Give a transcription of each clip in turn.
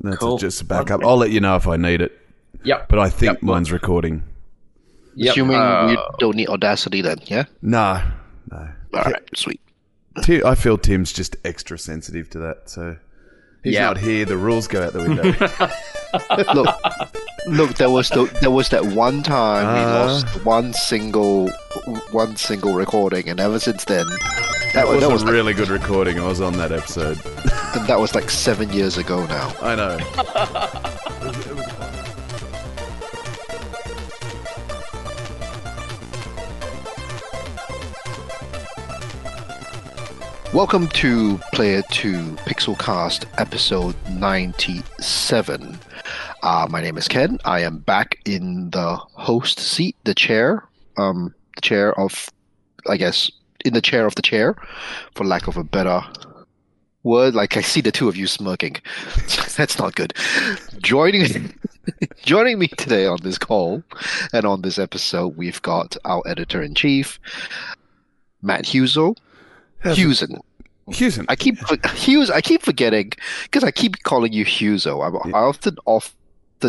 That's Cool. just a backup. I'll let you know if I need it. Yep. But I think Yep. mine's recording. Yep, Assuming uh, you don't need Audacity then, yeah? No, no. All right, sweet. Ti- I feel Tim's just extra sensitive to that. So he's Yeah. not here. The rules go out the window. look, look. There was the, there was that one time we Uh. lost one single one single recording, and ever since then, that, that was, that a was like, really good recording. I was on that episode. and that was like seven years ago now. I know. It was- it was. Welcome to Player Two Pixelcast episode ninety seven. Uh, my name is Ken. I am back in the host seat, the chair, um, the chair of, I guess, in the chair of the chair, for lack of a better word. Like I see the two of you smirking. That's not good. Joining, joining me today on this call and on this episode, we've got our editor in chief, Matt. How's it- Hewson. I keep Hughes. I keep forgetting because I keep calling you Huso. I, I often often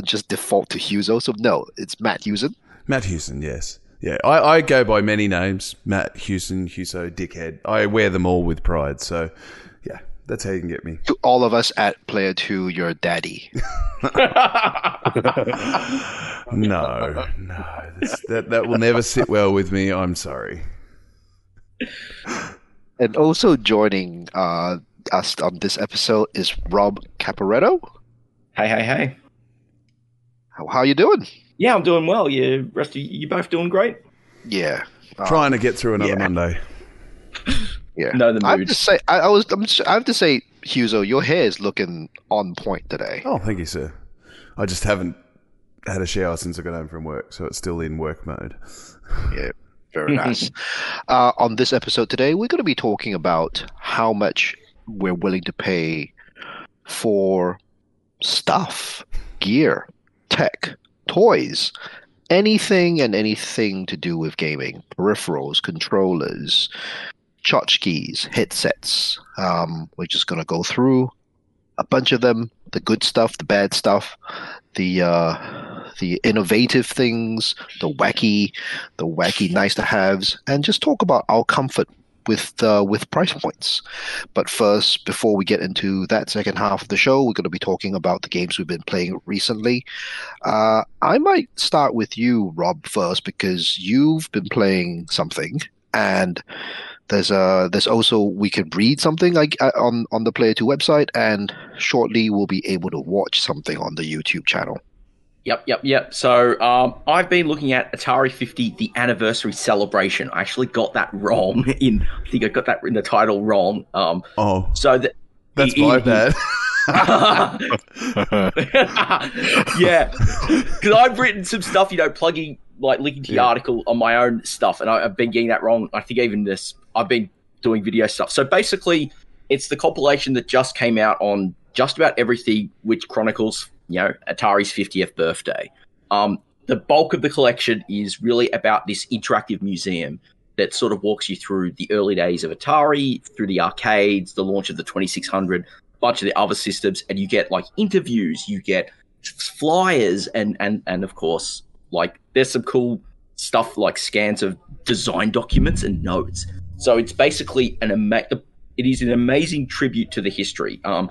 just default to Huso. So no, it's Matt Hewson. Matt Houston, yes. Yeah, I, I go by many names. Matt Houston, Huso, Dickhead. I wear them all with pride. So, yeah, that's how you can get me. To all of us at Player Two, your daddy. No, no. This, that, that will never sit well with me. I'm sorry. And also joining uh, us on this episode is Rob Caporetto. Hey, hey, hey. How, how you doing? Yeah, I'm doing well. You rest of you, you both doing great. Yeah, uh, Trying to get through another yeah. Monday. yeah. Know the mood. I have to say, I, I was. I'm, just- I have to say, Huso, your hair is looking on point today. Oh, thank you, sir. I just haven't had a shower since I got home from work, so it's still in work mode. Yeah, very nice. uh, on this episode today, we're going to be talking about how much we're willing to pay for stuff, gear, tech, toys, anything and anything to do with gaming, peripherals, controllers, tchotchkes, headsets. Um, we're just going to go through a bunch of them. The good stuff, the bad stuff, the uh, the innovative things, the wacky, the wacky nice to haves, and just talk about our comfort with uh, with price points. But first, before we get into that second half of the show, we're going to be talking about the games we've been playing recently. Uh, I might start with you, Rob, first because you've been playing something, and there's uh there's also we can read something like uh, on on the Player Two website, and shortly we'll be able to watch something on the YouTube channel. Yep, yep, yep. So um, I've been looking at Atari 50, the anniversary celebration. I actually got that wrong. In I think I got that in the title wrong. Um, Oh, so that that's my it- bad. yeah, because I've written some stuff, you know, plugging like linking to the Yeah. article on my own stuff, and I, I've been getting that wrong. I think even this, I've been doing video stuff. So basically, it's the compilation that just came out on just about everything, which chronicles, you know, Atari's 50th birthday. Um, the bulk of the collection is really about this interactive museum that sort of walks you through the early days of Atari, through the arcades, the launch of the 2600, bunch of the other systems, and you get like interviews, you get flyers, and and and of course, like there's some cool stuff like scans of design documents and notes. So it's basically an it is an amazing tribute to the history. Um,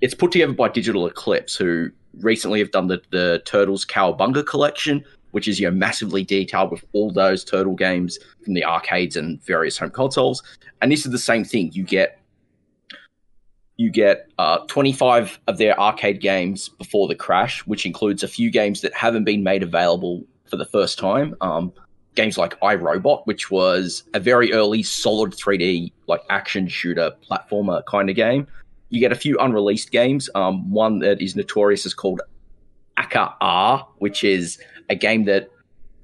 it's put together by Digital Eclipse, who recently have done the the Turtles Cowabunga collection, which is you know massively detailed with all those turtle games from the arcades and various home consoles. And this is the same thing. You get you get uh, 25 of their arcade games before the crash, which includes a few games that haven't been made available for the first time. Um, games like iRobot, which was a very early solid 3D like action shooter platformer kind of game. You get a few unreleased games. Um, one that is notorious is called Akka Arrh, which is a game that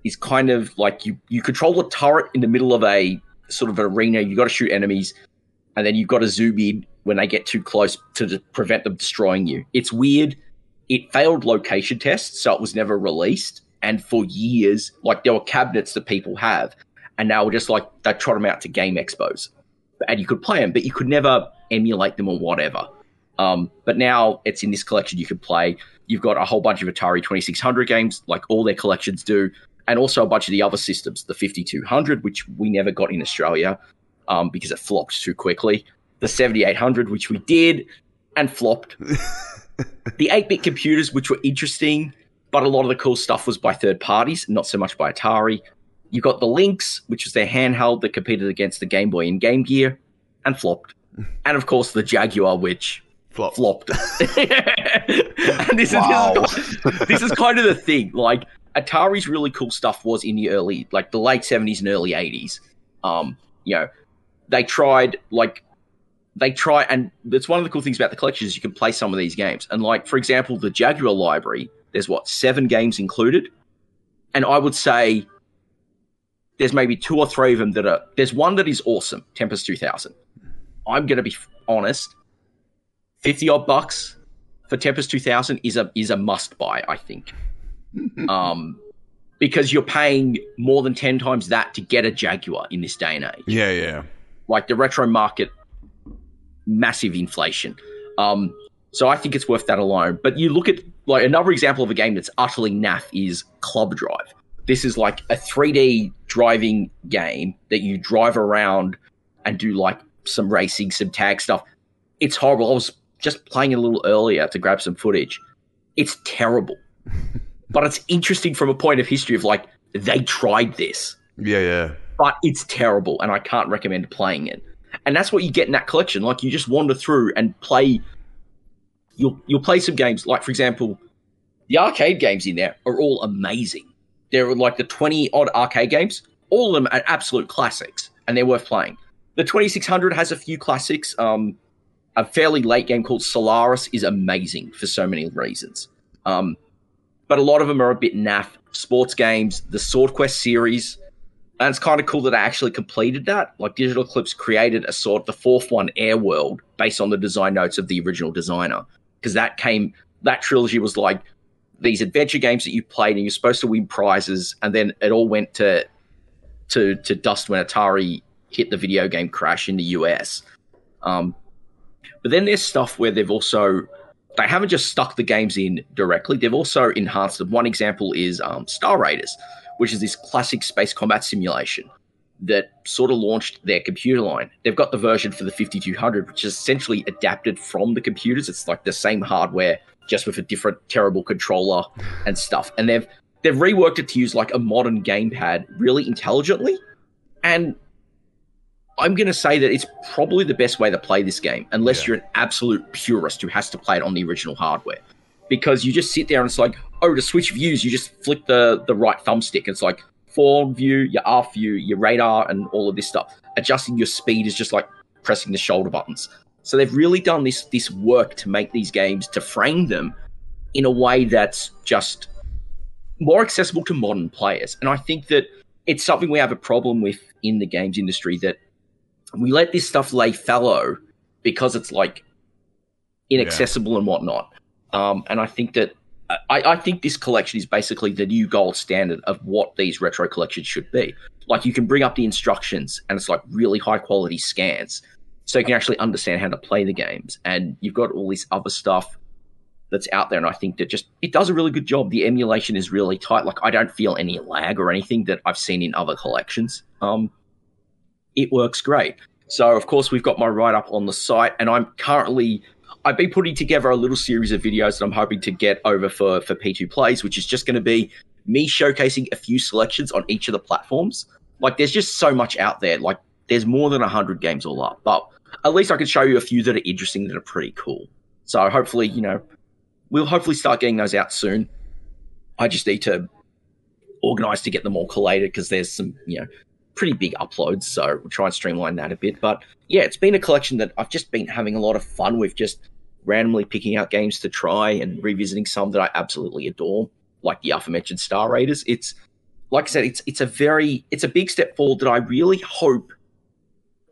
is kind of like you you control a turret in the middle of a sort of an arena. You got to shoot enemies, and then you've got to zoom in when they get too close to prevent them destroying you. It's weird. It failed location tests, so it was never released. And for years, like there were cabinets that people have, and now we're just like they trot them out to game expos, and you could play them, but you could never emulate them or whatever. Um, but now it's in this collection you can play. You've got a whole bunch of Atari 2600 games, like all their collections do, and also a bunch of the other systems, the 5200, which we never got in Australia um, because it flopped too quickly, the 7800, which we did and flopped, the 8 bit computers, which were interesting, but a lot of the cool stuff was by third parties, not so much by Atari. You got the Lynx, which was their handheld that competed against the Game Boy and Game Gear, and flopped. And of course, the Jaguar, which Flop. flopped. and this, Wow. is, this, is, this is kind of the thing. Like Atari's really cool stuff was in the early, like the late seventies and early eighties. Um, you know, they tried like they try, and it's one of the cool things about the collection is you can play some of these games. And like for example, the Jaguar library, there's what seven games included, and I would say there's maybe two or three of them that are. There's one that is awesome, Tempest 2000. I'm gonna be honest, fifty odd bucks for Tempest 2000 is a is a must buy. I think, um, because you're paying more than ten times that to get a Jaguar in this day and age. Yeah, yeah. Like the retro market, massive inflation. Um, so I think it's worth that alone. But you look at like another example of a game that's utterly naff is Club Drive. This is like a 3D driving game that you drive around and do like some racing, some tag stuff. It's horrible. I was just playing it a little earlier to grab some footage. It's terrible. but it's interesting from a point of history of like they tried this Yeah, yeah. but it's terrible and I can't recommend playing it. And that's what you get in that collection. Like you just wander through and play you'll you'll play some games like for example, the arcade games in there are all amazing. They're like the 20 odd arcade games, all of them are absolute classics and they're worth playing. The 2600 has a few classics. Um a fairly late game called Solaris is amazing for so many reasons. Um but a lot of them are a bit naff. Sports games, the Sword Quest series, and it's kind of cool that I actually completed that. Like Digital Eclipse created a sort, the fourth one, Air World, based on the design notes of the original designer, because that came, that trilogy was like these adventure games that you played and you're supposed to win prizes, and then it all went to to to dust when Atari hit the video game crash in the US. Um, but then there's stuff where they've also they haven't just stuck the games in directly; they've also enhanced them. One example is um, Star Raiders, which is this classic space combat simulation that sort of launched their computer line. They've got the version for the 5200, which is essentially adapted from the computers. It's like the same hardware, just with a different terrible controller and stuff. And they've they've reworked it to use like a modern gamepad really intelligently. And I'm going to say that it's probably the best way to play this game, unless Yeah. you're an absolute purist who has to play it on the original hardware. Because you just sit there and it's like, oh, to switch views, you just flick the, the right thumbstick. It's like forward view, your aft view, your radar, and all of this stuff. Adjusting your speed is just like pressing the shoulder buttons. So they've really done this this work to make these games to frame them in a way that's just more accessible to modern players. And I think that it's something we have a problem with in the games industry that we let this stuff lay fallow because it's like inaccessible and whatnot. Um, and I think that I, I think this collection is basically the new gold standard of what these retro collections should be. Like you can bring up the instructions and it's like really high quality scans. So you can actually understand how to play the games. And you've got all this other stuff that's out there. And I think that just it does a really good job. The emulation is really tight. Like I don't feel any lag or anything that I've seen in other collections. Um it works great. So of course we've got my write up on the site and I'm currently I've been putting together a little series of videos that I'm hoping to get over for for P2 Plays, which is just going to be me showcasing a few selections on each of the platforms. Like, there's just so much out there. Like, there's more than 100 games all up, but at least I can show you a few that are interesting that are pretty cool. So, hopefully, you know, we'll hopefully start getting those out soon. I just need to organize to get them all collated because there's some, you know, pretty big uploads. So, we'll try and streamline that a bit. But yeah, it's been a collection that I've just been having a lot of fun with, just randomly picking out games to try and revisiting some that I absolutely adore, like the aforementioned Star Raiders. It's like I said, it's it's a very it's a big step forward that I really hope,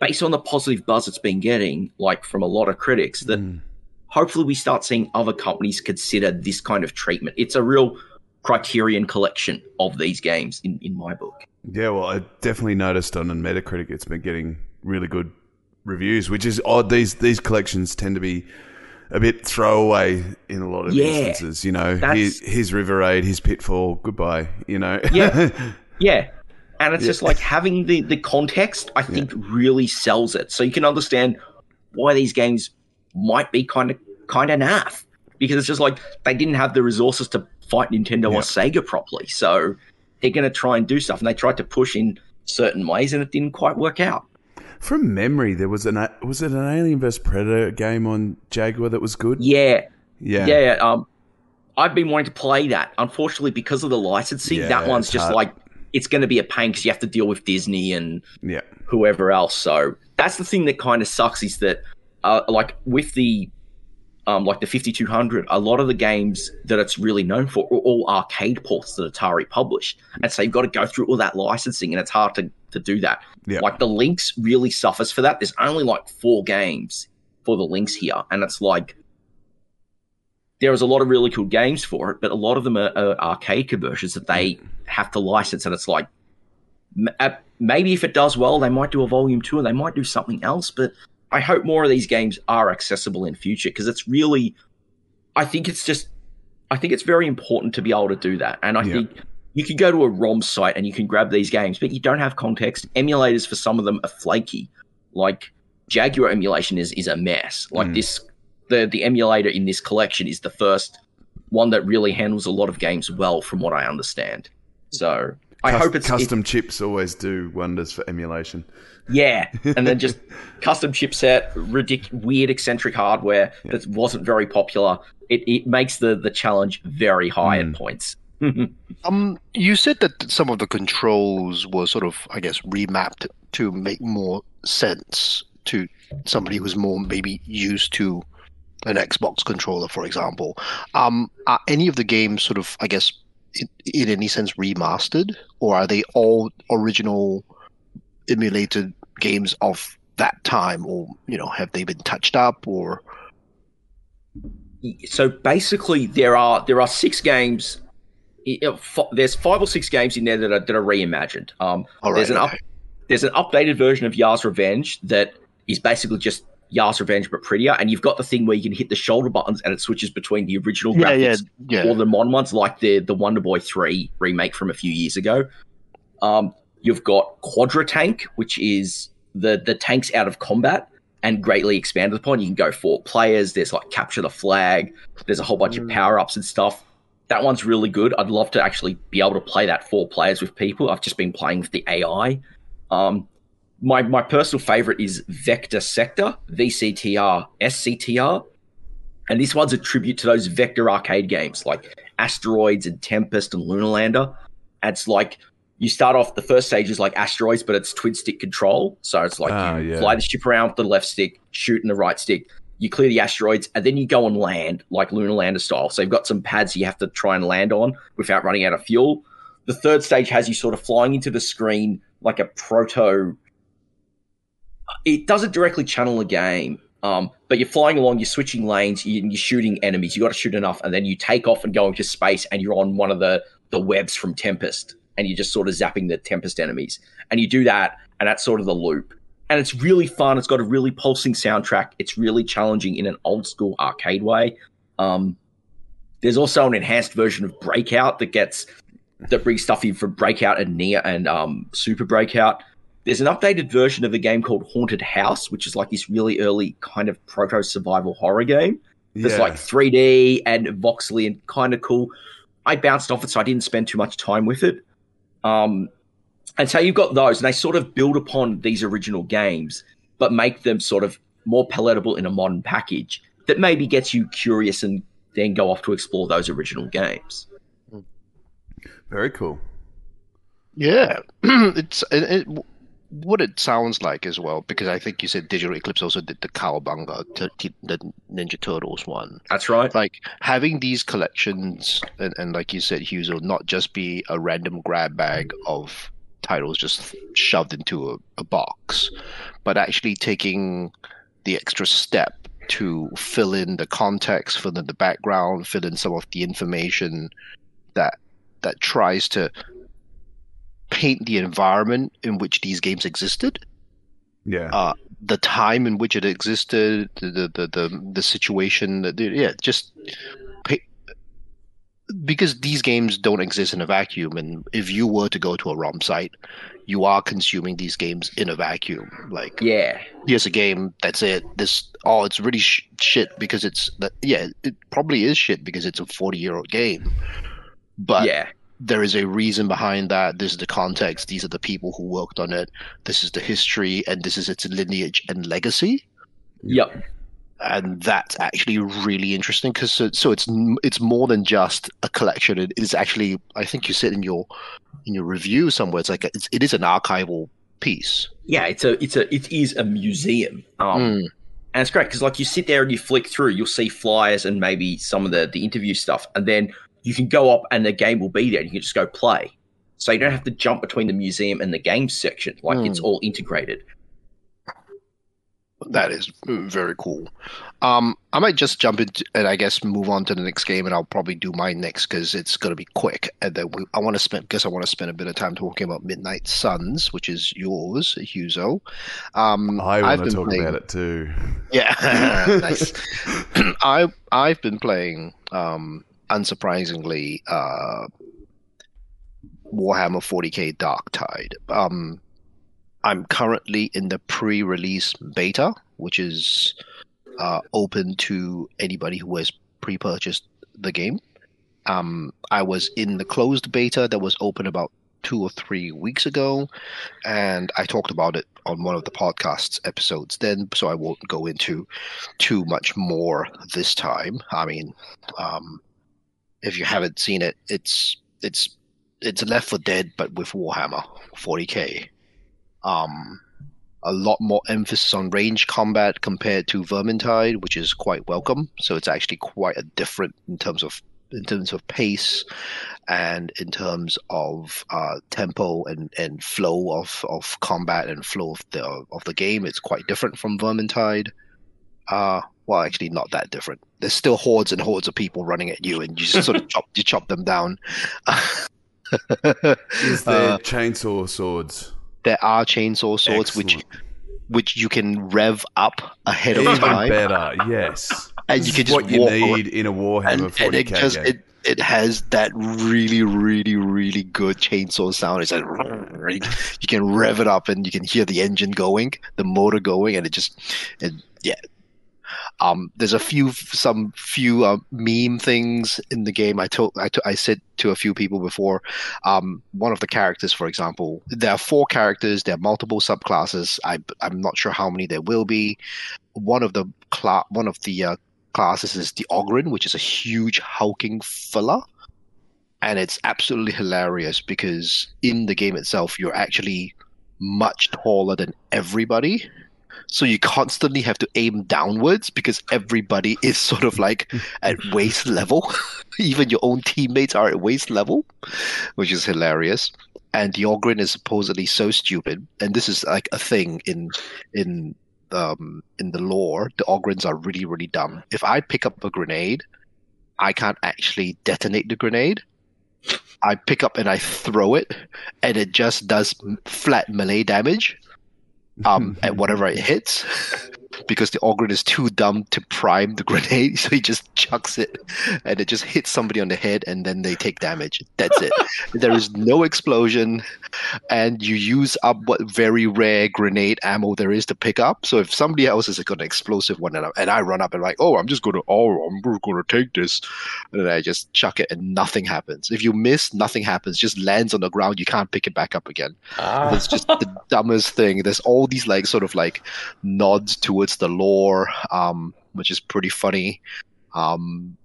based on the positive buzz it's been getting, like from a lot of critics, that Mm. hopefully we start seeing other companies consider this kind of treatment. It's a real criterion collection of these games in, in my book. Yeah, well, I definitely noticed on Metacritic it's been getting really good reviews, which is odd. These these collections tend to be a bit throwaway in a lot of Yeah, instances. You know, his, his River Raid, his Pitfall, goodbye. You know, Yeah. Yeah. And it's just like having the, the context, I think, really sells it. So you can understand why these games might be kind of kind of naff. Because it's just like they didn't have the resources to fight Nintendo Yeah. or Sega properly. So they're gonna try and do stuff. And they tried to push in certain ways and it didn't quite work out. From memory, there was an was it an Alien vs Predator game on Jaguar that was good? Yeah. Yeah, Yeah. yeah, um I've been wanting to play that. Unfortunately, because of the licensing, Yeah, that one's just hard. like it's gonna be a pain because you have to deal with Disney and yeah, whoever else. So that's the thing that kind of sucks is that, uh, like with the, um, like the 5200, a lot of the games that it's really known for are all arcade ports that Atari published, and so you've got to go through all that licensing, and it's hard to to do that. Yeah. Like the Lynx really suffers for that. There's only like four games for the Lynx here, and it's like. There is a lot of really cool games for it, but a lot of them are, are arcade conversions that they have to license, and it's like uh, maybe if it does well, they might do a volume two, and they might do something else. But I hope more of these games are accessible in future because it's really, I think it's just, I think it's very important to be able to do that. And I Yeah. think you can go to a ROM site and you can grab these games, but you don't have context. Emulators for some of them are flaky. Like Jaguar emulation is is a mess. Like Mm. this, the the emulator in this collection is the first one that really handles a lot of games well, from what I understand. So. I Cus- hope it's it- custom chips always do wonders for emulation. yeah, and then just custom chipset, ridic- weird eccentric hardware that wasn't very popular. It, it makes the the challenge very high Mm. at points. Um, you said that some of the controls were sort of, I guess, remapped to make more sense to somebody who's more maybe used to an Xbox controller, for example. Um, are any of the games sort of, I guess, in, in any sense remastered, or are they all original emulated games of that time, or you know, have they been touched up, or so basically, there are there are six games. There's five or six games in there that are that are reimagined. Um, right? there's an up, there's an updated version of Yar's Revenge that is basically just Yar's Revenge but prettier, and you've got the thing where you can hit the shoulder buttons and it switches between the original yeah, graphics yeah, yeah. or the modern ones like the the Wonder Boy 3 remake from a few years ago. Um, you've got Quadra Tank, which is the the tanks out of combat and greatly expanded upon. You can go four players. There's like capture the flag. There's a whole bunch of Mm. power ups and stuff. That one's really good. I'd love to actually be able to play that four players with people. I've just been playing with the AI. Um, my my personal favorite is Vector Sector, VCTR, SCTR. And this one's a tribute to those Vector arcade games like Asteroids and Tempest and Lunar Lander. And It's like you start off the first stage is like Asteroids, but it's twin stick control. So it's like Ah, you yeah. fly the ship around with the left stick, shoot in the right stick. You clear the asteroids, and then you go on land like Lunar Lander style. So you've got some pads you have to try and land on without running out of fuel. The third stage has you sort of flying into the screen like a proto. It doesn't directly channel a game, um, but you're flying along, you're switching lanes, you- you're shooting enemies. You got to shoot enough, and then you take off and go into space, and you're on one of the the webs from Tempest, and you're just sort of zapping the Tempest enemies. And you do that, and that's sort of the loop. And it's really fun. It's got a really pulsing soundtrack. It's really challenging in an old school arcade way. Um, there's also an enhanced version of Breakout that gets that brings stuff in from Breakout and Near and um, Super Breakout. There's an updated version of a game called Haunted House, which is like this really early kind of proto survival horror game. That's Yeah. like 3D and voxely and kind of cool. I bounced off it, so I didn't spend too much time with it. Um, and so you've got those, and they sort of build upon these original games, but make them sort of more palatable in a modern package that maybe gets you curious and then go off to explore those original games. Very cool. Yeah, it's it, it, what it sounds like as well. Because I think you said Digital Eclipse also did the Cowabunga, the Ninja Turtles one. That's right. Like having these collections, and, and like you said, Hughes, will not just be a random grab bag of titles just shoved into a, a box, but actually taking the extra step to fill in the context, fill in the background, fill in some of the information that that tries to paint the environment in which these games existed, Yeah. uh, the time in which it existed, the the the, the situation, the, yeah, just pay, because these games don't exist in a vacuum, and if you were to go to a ROM site, you are consuming these games in a vacuum. Like, Yeah. here's a game, that's it. This, oh, it's really sh- shit because it's, yeah, it probably is shit because it's a 40 year old game. But yeah. There is a reason behind that. This is the context. These are the people who worked on it. This is the history, and this is its lineage and legacy. Yep. And that's actually really interesting because so, so it's it's more than just a collection. It is actually, I think you said in your in your review somewhere, it's like a, it's, it is an archival piece. Yeah, it's a it's a it is a museum. Um Mm. and it's great because like you sit there and you flick through, you'll see flyers and maybe some of the the interview stuff, and then you can go up and the game will be there. and You can just go play, so you don't have to jump between the museum and the games section. Like it's Hmm. all integrated. That is very cool. Um, I might just jump into and I guess move on to the next game, and I'll probably do mine next because it's going to be quick. And then we, I want to spend because I want to spend a bit of time talking about Midnight Suns, which is yours, Huzo. Um, I I've want to been talk playing- about it too. Yeah, nice. I I've been playing, um, unsurprisingly, uh, Warhammer 40k Darktide. Um, I'm currently in the pre-release beta, which is uh, open to anybody who has pre-purchased the game. Um, I was in the closed beta that was open about two or three weeks ago, and I talked about it on one of the podcasts episodes then, so I won't go into too much more this time. I mean, um, if you haven't seen it, it's it's it's Left 4 Dead but with Warhammer 40k. Um, a lot more emphasis on range combat compared to Vermintide, which is quite welcome. So it's actually quite a different in terms of in terms of pace and in terms of uh, tempo and, and flow of, of combat and flow of the of the game. It's quite different from Vermintide. Uh, well, actually, not that different. There's still hordes and hordes of people running at you, and you just sort of chop you chop them down. Is there Uh, chainsaw swords? there are chainsaw swords which Excellent. which you can rev up ahead of Even time, better, yes. and This you can just what you walk need in a Warhammer and, 40k and it just game. it, it has that really really really good chainsaw sound it's like you can rev it up and you can hear the engine going the motor going and it just it, yeah um there's a few some few uh, meme things in the game i told I, said to a few people before um one of the characters for example there are four characters there are multiple subclasses i i'm not sure how many there will be one of the one of the uh, classes is the Ogryn, which is a huge hulking fella. And it's absolutely hilarious because in the game itself, you're actually much taller than everybody. So you constantly have to aim downwards because everybody is sort of like at waist level. Even your own teammates are at waist level, which is hilarious. And the Ogryn is supposedly so stupid, and this is like a thing in in um, in the lore, the Ogryns are really, really dumb. If I pick up a grenade, I can't actually detonate the grenade. I pick up and I throw it, and it just does flat melee damage um, at whatever it hits. Because the Ogryn is too dumb to prime the grenade, so he just chucks it, and it just hits somebody on the head, and then they take damage. That's it. there is no explosion, and you use up what very rare grenade ammo there is to pick up. So if somebody else has got an explosive one, and I, and I run up and like, oh, I'm just gonna, oh, I'm gonna take this, and then I just chuck it, and nothing happens. If you miss, nothing happens. Just lands on the ground. You can't pick it back up again. Ah. It's just the dumbest thing. There's all these like sort of like nods towards the lore, um, which is pretty funny. Um,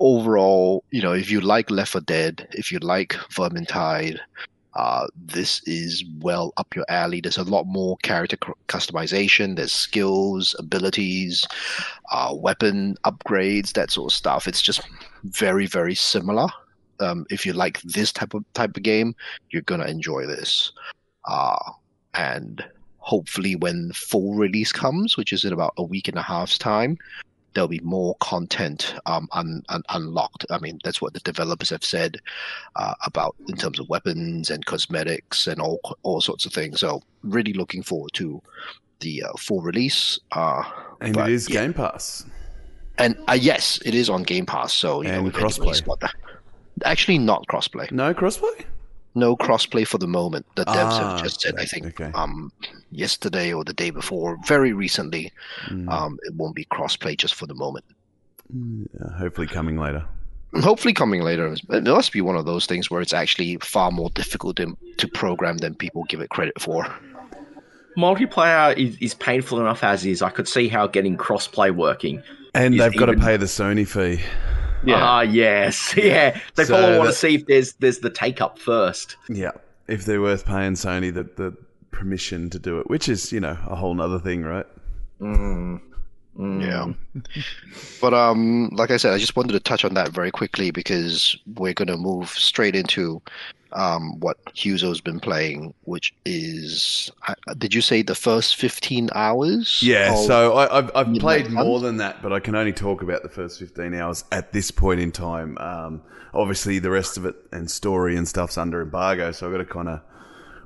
overall, you know, if you like Left 4 Dead, if you like Vermintide, uh, this is well up your alley. There's a lot more character cu- customization. There's skills, abilities, uh, weapon upgrades, that sort of stuff. It's just very, very similar. Um, if you like this type of type of game, you're gonna enjoy this. Uh, and hopefully, when full release comes, which is in about a week and a half's time, there'll be more content um, un- un- unlocked. I mean, that's what the developers have said uh, about in terms of weapons and cosmetics and all all sorts of things. So, really looking forward to the uh, full release. Uh, And but it is yeah. Game Pass. And uh, yes, it is on Game Pass. So you And know, crossplay. Actually, not crossplay. No crossplay? No crossplay for the moment. The devs Ah, have just said, I think, okay. um, yesterday or the day before, very recently, Mm, um, it won't be crossplay just for the moment. yeah, hopefully coming later. Hopefully, coming later. It must be one of those things where it's actually far more difficult to, to program than people give it credit for. Multiplayer is, is painful enough as is. I could see how getting crossplay working. And they've got to pay the Sony fee. Ah, yes, yeah. They So probably want to see if there's there's the take up first. Yeah. If they're worth paying Sony the, the permission to do it, which is, you know, a whole nother thing, right? Mm. Mm. Yeah. But um, like I said, I just wanted to touch on that very quickly because we're going to move straight into um, what Huzo's been playing, which is, did you say the first 15 hours? Yeah, so I, I've, I've played more than that, but I can only talk about the first 15 hours at this point in time. Um, obviously, the rest of it and story and stuff's under embargo, so I've got to kind of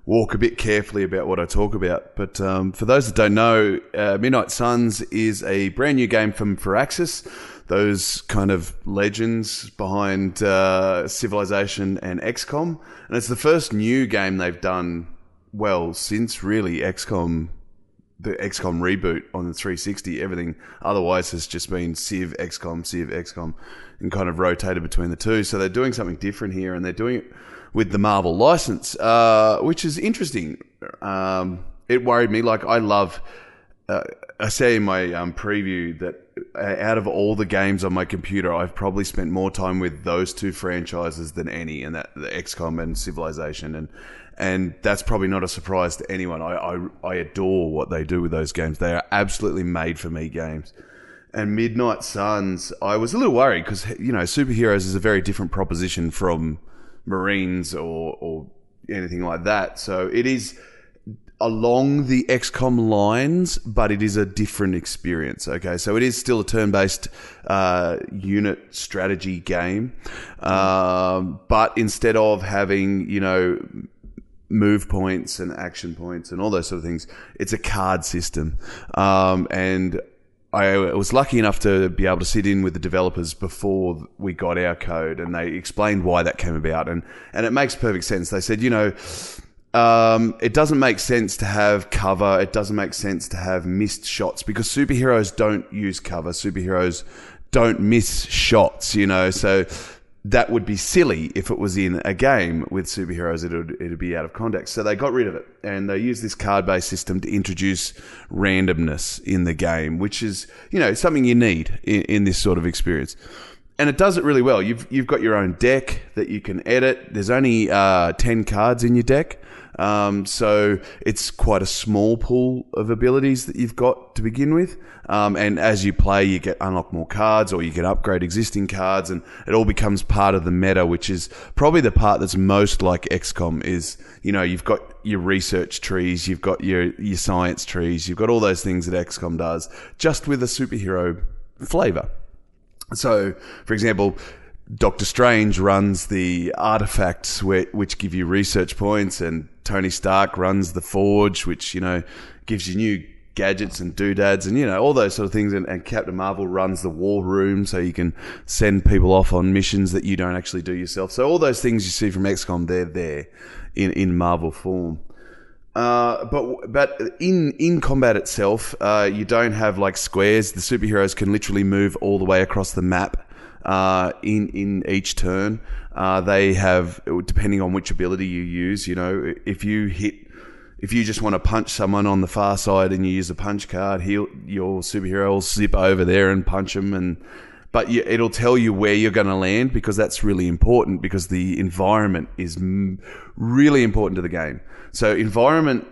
walk a bit carefully about what I talk about. But um, for those that don't know, uh, Midnight Suns is a brand new game from Firaxis, those kind of legends behind uh, Civilization and XCOM. And it's the first new game they've done well since really XCOM the XCOM reboot on the 360. Everything otherwise has just been Civ, XCOM, Civ, XCOM, and kind of rotated between the two. So they're doing something different here, and they're doing it with the Marvel license, uh, which is interesting. Um, it worried me. Like I love. Uh, I say in my um, preview that Uh, out of all the games on my computer, I've probably spent more time with those two franchises than any, and that the XCOM and Civilization, and and that's probably not a surprise to anyone. I, I I adore what they do with those games. They are absolutely made for me games. And Midnight Suns, I was a little worried because you know superheroes is a very different proposition from Marines or or anything like that. So it is along the XCOM lines, but it is a different experience. Okay, so it is still a turn-based uh, unit strategy game, um, but instead of having you know move points and action points and all those sort of things, it's a card system, um, and. I was lucky enough to be able to sit in with the developers before we got our code, and they explained why that came about, and and it makes perfect sense. They said, you know, um, it doesn't make sense to have cover. It doesn't make sense to have missed shots because superheroes don't use cover. Superheroes don't miss shots, you know. So that would be silly if it was in a game with superheroes. It would it'd be out of context. So they got rid of it and they used this card based system to introduce randomness in the game, which is you know something you need in, in this sort of experience and it does it really well. You've you've got your own deck that you can edit. There's only uh, ten cards in your deck, um, so it's quite a small pool of abilities that you've got to begin with. Um, and as you play, you get unlock more cards, or you can upgrade existing cards, and it all becomes part of the meta, which is probably the part that's most like XCOM. Is you know you've got your research trees, you've got your your science trees, you've got all those things that XCOM does, just with a superhero flavor. So, for example, Doctor Strange runs the artifacts where, which give you research points, and Tony Stark runs the Forge, which you know gives you new gadgets and doodads, and you know all those sort of things. And, and Captain Marvel runs the War Room, so you can send people off on missions that you don't actually do yourself. So all those things you see from XCOM, they're there in in Marvel form. Uh, but but in in combat itself, uh, you don't have like squares. The superheroes can literally move all the way across the map uh, in in each turn. Uh, they have depending on which ability you use. You know, if you hit. If you just want to punch someone on the far side and you use a punch card, he'll, your superhero will zip over there and punch him, and but you, it'll tell you where you're going to land because that's really important because the environment is m- really important to the game. So environment,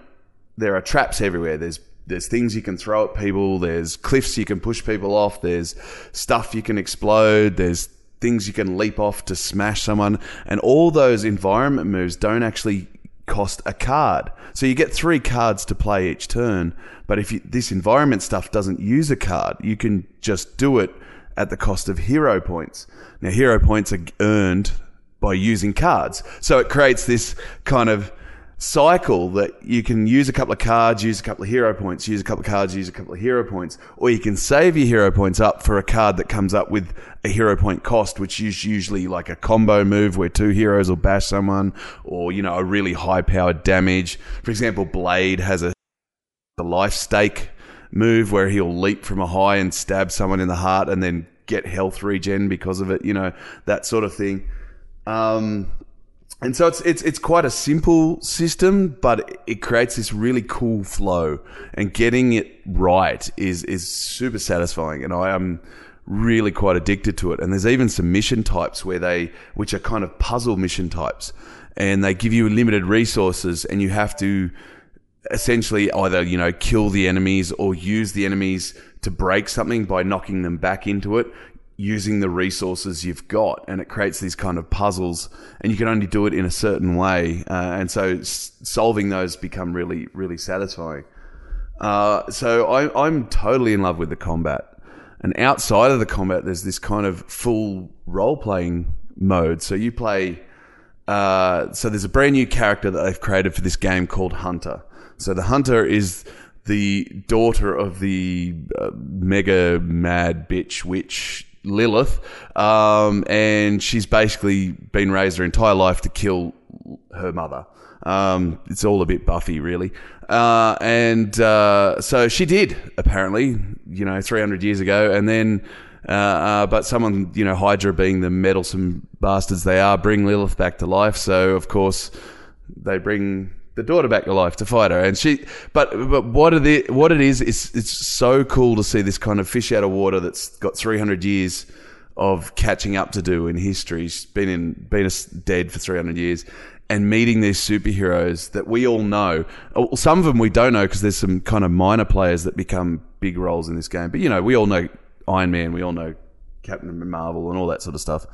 there are traps everywhere. There's there's things you can throw at people. There's cliffs you can push people off. There's stuff you can explode. There's things you can leap off to smash someone. And all those environment moves don't actually cost a card. So you get three cards to play each turn. But if you, this environment stuff doesn't use a card, you can just do it at the cost of hero points. Now, hero points are earned by using cards. So it creates this kind of cycle that you can use a couple of cards, use a couple of hero points, use a couple of cards, use a couple of hero points, or you can save your hero points up for a card that comes up with a hero point cost, which is usually like a combo move where two heroes will bash someone, or you know a really high powered damage. For example, Blade has a the life stake move where he'll leap from a high and stab someone in the heart and then get health regen because of it, you know, that sort of thing. Um, and so it's it's it's quite a simple system, but it creates this really cool flow, and getting it right is is super satisfying. And I am really quite addicted to it. And there's even some mission types where they, which are kind of puzzle mission types, and they give you limited resources, and you have to essentially either you know kill the enemies or use the enemies to break something by knocking them back into it using the resources you've got. And it creates these kind of puzzles and you can only do it in a certain way. Uh, and so s- solving those become really really satisfying. Uh, so I, i'm totally in love with the combat. And outside of the combat there's this kind of full role-playing mode. So you play uh, so there's a brand new character that they've created for this game called hunter so the hunter is the daughter of the uh, mega mad bitch witch Lilith, um, and she's basically been raised her entire life to kill her mother. Um, it's all a bit Buffy, really. Uh, and uh, so she did, apparently, you know, 300 years ago. And then, uh, uh, but someone, you know, Hydra being the meddlesome bastards they are, bring Lilith back to life. So, of course, they bring the daughter back to life to fight her. And she, but but what it is, what it is, is it's so cool to see this kind of fish out of water that's got 300 years of catching up to do in history. She's been in been dead for 300 years. And meeting these superheroes that we all know. Some of them we don't know because there's some kind of minor players that become big roles in this game. But you know, we all know Iron Man, we all know Captain Marvel, and all that sort of stuff.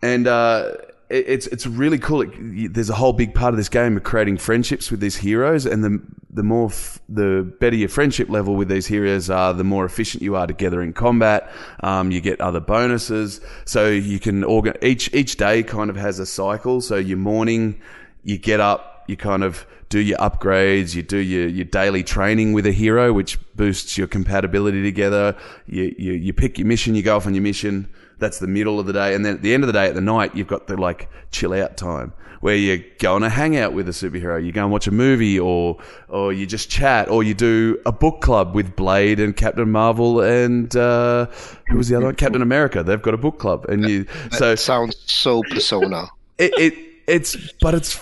And uh, it's it's really cool. It, there's a whole big part of this game of creating friendships with these heroes, and the the more f- the better your friendship level with these heroes are, the more efficient you are together in combat. Um, you get other bonuses, so you can organ each each day kind of has a cycle. So your morning, you get up, you kind of do your upgrades, you do your, your daily training with a hero, which boosts your compatibility together. You, you you pick your mission, you go off on your mission that's the middle of the day. And then at the end of the day, at the night, you've got the like chill out time where you go on a hangout with a superhero. You go and watch a movie or, or you just chat or you do a book club with Blade and Captain Marvel and, uh, who was the other one? Captain America. They've got a book club. And you, That so sounds so persona. it, it, it's, but it's,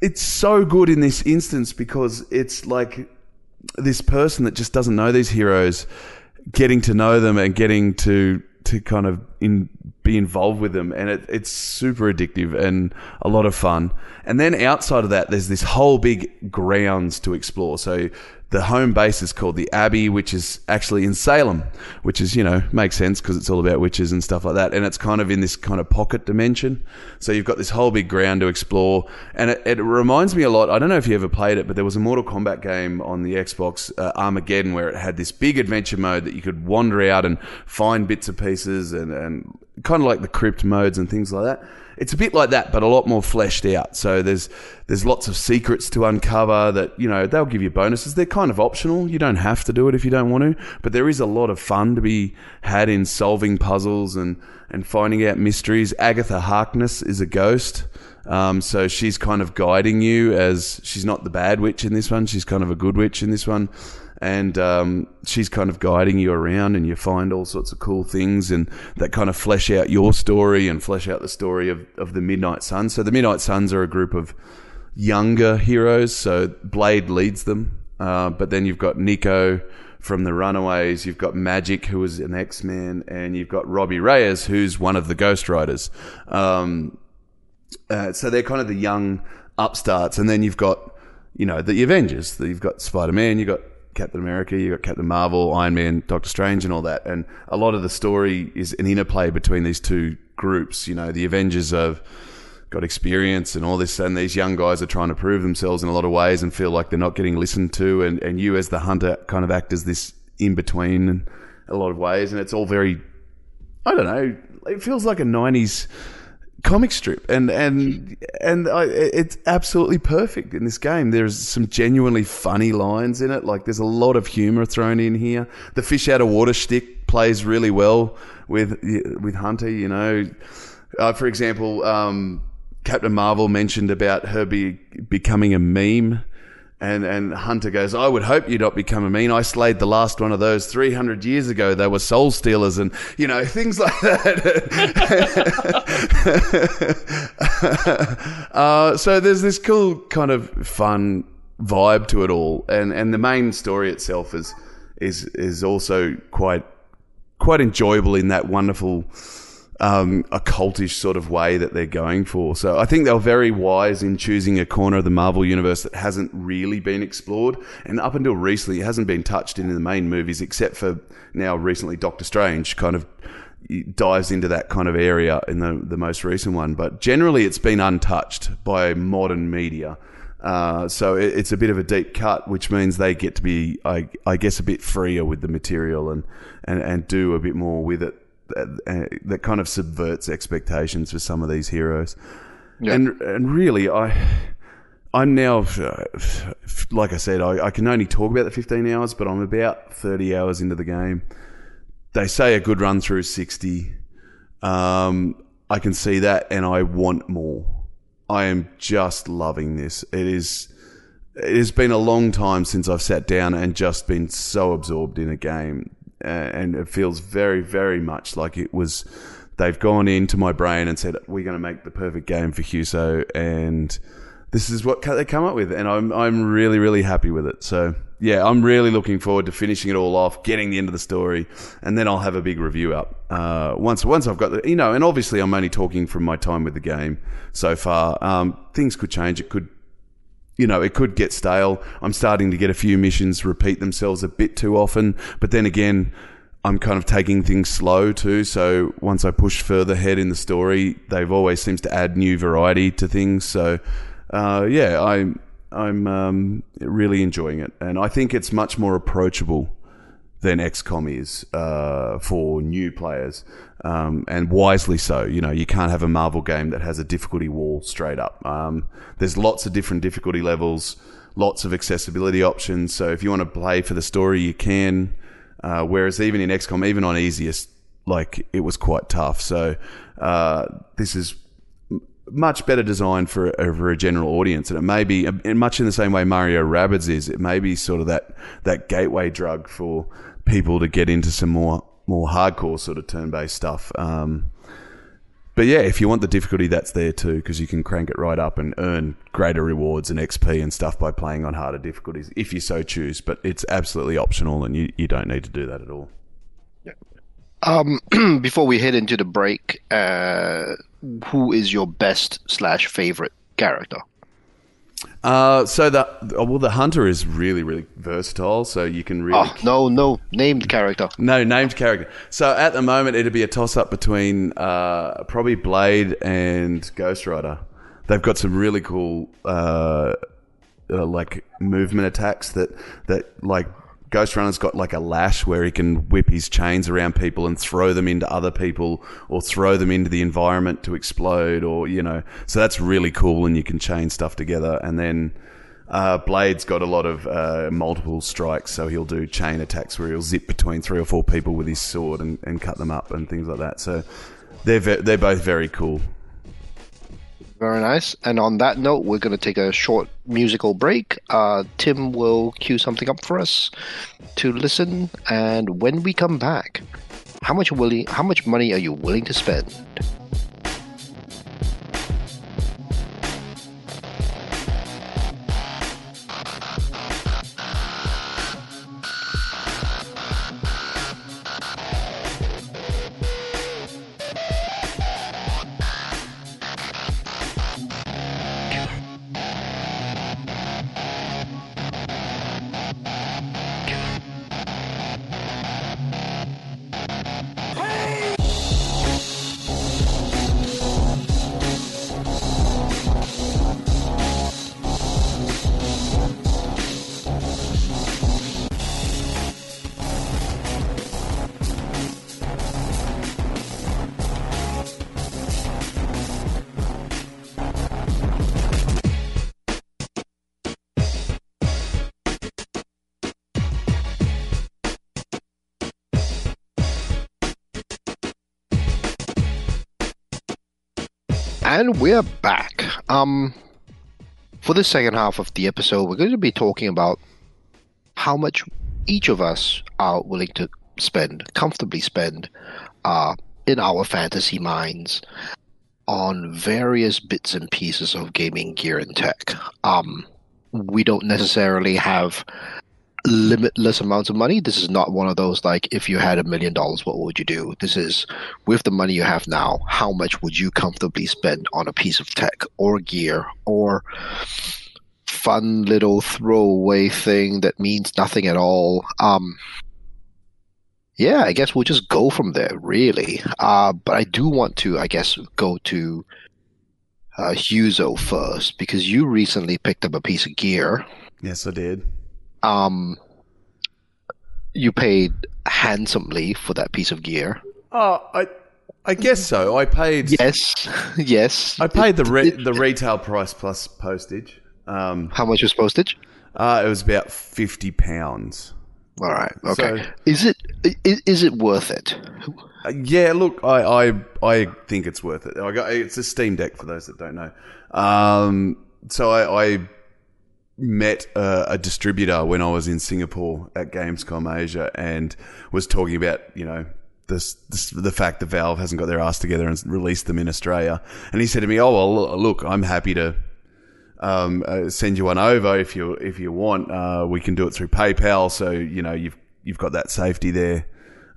it's so good in this instance because it's like this person that just doesn't know these heroes getting to know them and getting to to kind of in, be involved with them, and it, it's super addictive and a lot of fun. And then outside of that, there's this whole big grounds to explore. So the home base is called the Abbey, which is actually in Salem, which is, you know, makes sense because it's all about witches and stuff like that. And it's kind of in this kind of pocket dimension. So you've got this whole big ground to explore. And it, it reminds me a lot. I don't know if you ever played it, but there was a Mortal Kombat game on the Xbox, uh, Armageddon, where it had this big adventure mode that you could wander out and find bits of pieces and, and kind of like the crypt modes and things like that it's a bit like that, but a lot more fleshed out. So there's there's lots of secrets to uncover that you know they'll give you bonuses. They're kind of optional. You don't have to do it if you don't want to, but there is a lot of fun to be had in solving puzzles and and finding out mysteries. Agatha Harkness is a ghost. Um, so she's kind of guiding you as she's not the bad witch in this one. She's kind of a good witch in this one and um, she's kind of guiding you around and you find all sorts of cool things and that kind of flesh out your story and flesh out the story of, of the Midnight Suns. So the Midnight Suns are a group of younger heroes. So Blade leads them, uh, but then you've got Nico from the Runaways, you've got Magik, who was an X Man, and you've got Robbie Reyes, who's one of the Ghost Riders. Um, uh, so they're kind of the young upstarts, and then you've got you know the Avengers. You've got Spider Man, you've got Captain America, you got Captain Marvel, Iron Man, Doctor Strange, and all that. And a lot of the story is an interplay between these two groups. You know, the Avengers have got experience and all this, and these young guys are trying to prove themselves in a lot of ways and feel like they're not getting listened to. And, and you, as the hunter, kind of act as this in between in a lot of ways. And it's all very, I don't know, it feels like a 90s comic strip, and and and I, it's absolutely perfect in this game. There's some genuinely funny lines in it. Like there's a lot of humor thrown in here. The fish out of water stick plays really well with with Hunter. You know, uh, for example, um, Captain Marvel mentioned about her be, becoming a meme. And and Hunter goes, I would hope you'd not become a mean. I slayed the last one of those 300 years ago. They were soul stealers and, you know, things like that. uh, so there's this cool kind of fun vibe to it all. And, and the main story itself is, is, is also quite, quite enjoyable in that wonderful, um, occultish sort of way that they're going for. So I think they were very wise in choosing a corner of the Marvel universe that hasn't really been explored, and up until recently, it hasn't been touched in the main movies, except for now recently Doctor Strange kind of dives into that kind of area in the the most recent one. But generally, it's been untouched by modern media. Uh, so it, it's a bit of a deep cut, which means they get to be, I, I guess, a bit freer with the material and, and, and do a bit more with it that, that kind of subverts expectations for some of these heroes. Yeah. And and really, I I'm now, uh, like I said, I, I, can only talk about the 15 hours, but I'm about 30 hours into the game. They say a good run through is 60. Um, I can see that, and I want more. I am just loving this. It is. It has been a long time since I've sat down and just been so absorbed in a game and it feels very, very much like it was. They've gone into my brain and said, "We're going to make the perfect game for Huso," and this is what they come up with, and I'm I'm really, really happy with it. So yeah, I'm really looking forward to finishing it all off, getting the end of the story, and then I'll have a big review up uh, once once I've got the you know. And obviously, I'm only talking from my time with the game so far. Um, things could change. It could you know, it could get stale. I'm starting to get a few missions repeat themselves a bit too often, but then again, I'm kind of taking things slow too. So once I push further ahead in the story, they've always seems to add new variety to things. So, uh, yeah, I'm I'm um, really enjoying it, and I think it's much more approachable than XCOM is uh, for new players, um, and wisely so. You know, you can't have a Marvel game that has a difficulty wall straight up. Um, there's lots of different difficulty levels, lots of accessibility options. So if you want to play for the story, you can. Uh, whereas even in XCOM, even on easiest, like it was quite tough. So uh, this is much better designed for for a general audience, and it may be much in the same way Mario Rabbids is. It may be sort of that that gateway drug for people to get into some more more hardcore sort of turn based stuff. Um, but yeah, if you want the difficulty, that's there too because you can crank it right up and earn greater rewards and XP and stuff by playing on harder difficulties if you so choose. But it's absolutely optional, and you, you don't need to do that at all. Yeah. Um, before we head into the break, uh, who is your best slash favorite character? Uh, so the well, the hunter is really really versatile. So you can really oh, no no named character. No named character. So at the moment, it'd be a toss up between uh, probably Blade and Ghost Rider. They've got some really cool uh, uh like movement attacks that that like Ghost Rider's got like a lash where he can whip his chains around people and throw them into other people or throw them into the environment to explode or, you know, so that's really cool and you can chain stuff together. And then, uh, Blade's got a lot of uh, multiple strikes, so he'll do chain attacks where he'll zip between three or four people with his sword and, and cut them up and things like that. So they're, ve- they're both very cool. Very nice. And on that note, we're going to take a short musical break. Uh, Tim will cue something up for us to listen. And when we come back, how much willing, how much money are you willing to spend? And we're back. Um, for the second half of the episode, we're going to be talking about how much each of us are willing to spend, comfortably spend, uh, in our fantasy minds on various bits and pieces of gaming gear and tech. Um, we don't necessarily have limitless amounts of money. This is not one of those like if you had a million dollars, what would you do? This is with the money you have now, how much would you comfortably spend on a piece of tech or gear or fun little throwaway thing that means nothing at all? Um, yeah, I guess we'll just go from there, really. Uh, but I do want to, I guess, go to uh, Huzo first because you recently picked up a piece of gear. Yes, I did. Um, you paid handsomely for that piece of gear. Oh, I, I guess so. I paid. Yes, yes. I paid the re- the retail price plus postage. Um, How much was postage? uh, it was about fifty pounds. All right. Okay. So- is it is, is it worth it? Uh, yeah, look, I, I I think it's worth it. I got it's a Steam Deck for those that don't know. Um, so I, I met a, a distributor when I was in Singapore at Gamescom Asia and was talking about you know this, this the fact that Valve hasn't got their ass together and released them in Australia. And he said to me, "Oh well, look, I'm happy to." Um, uh, send you one over if you if you want. Uh, we can do it through PayPal, so you know you've you've got that safety there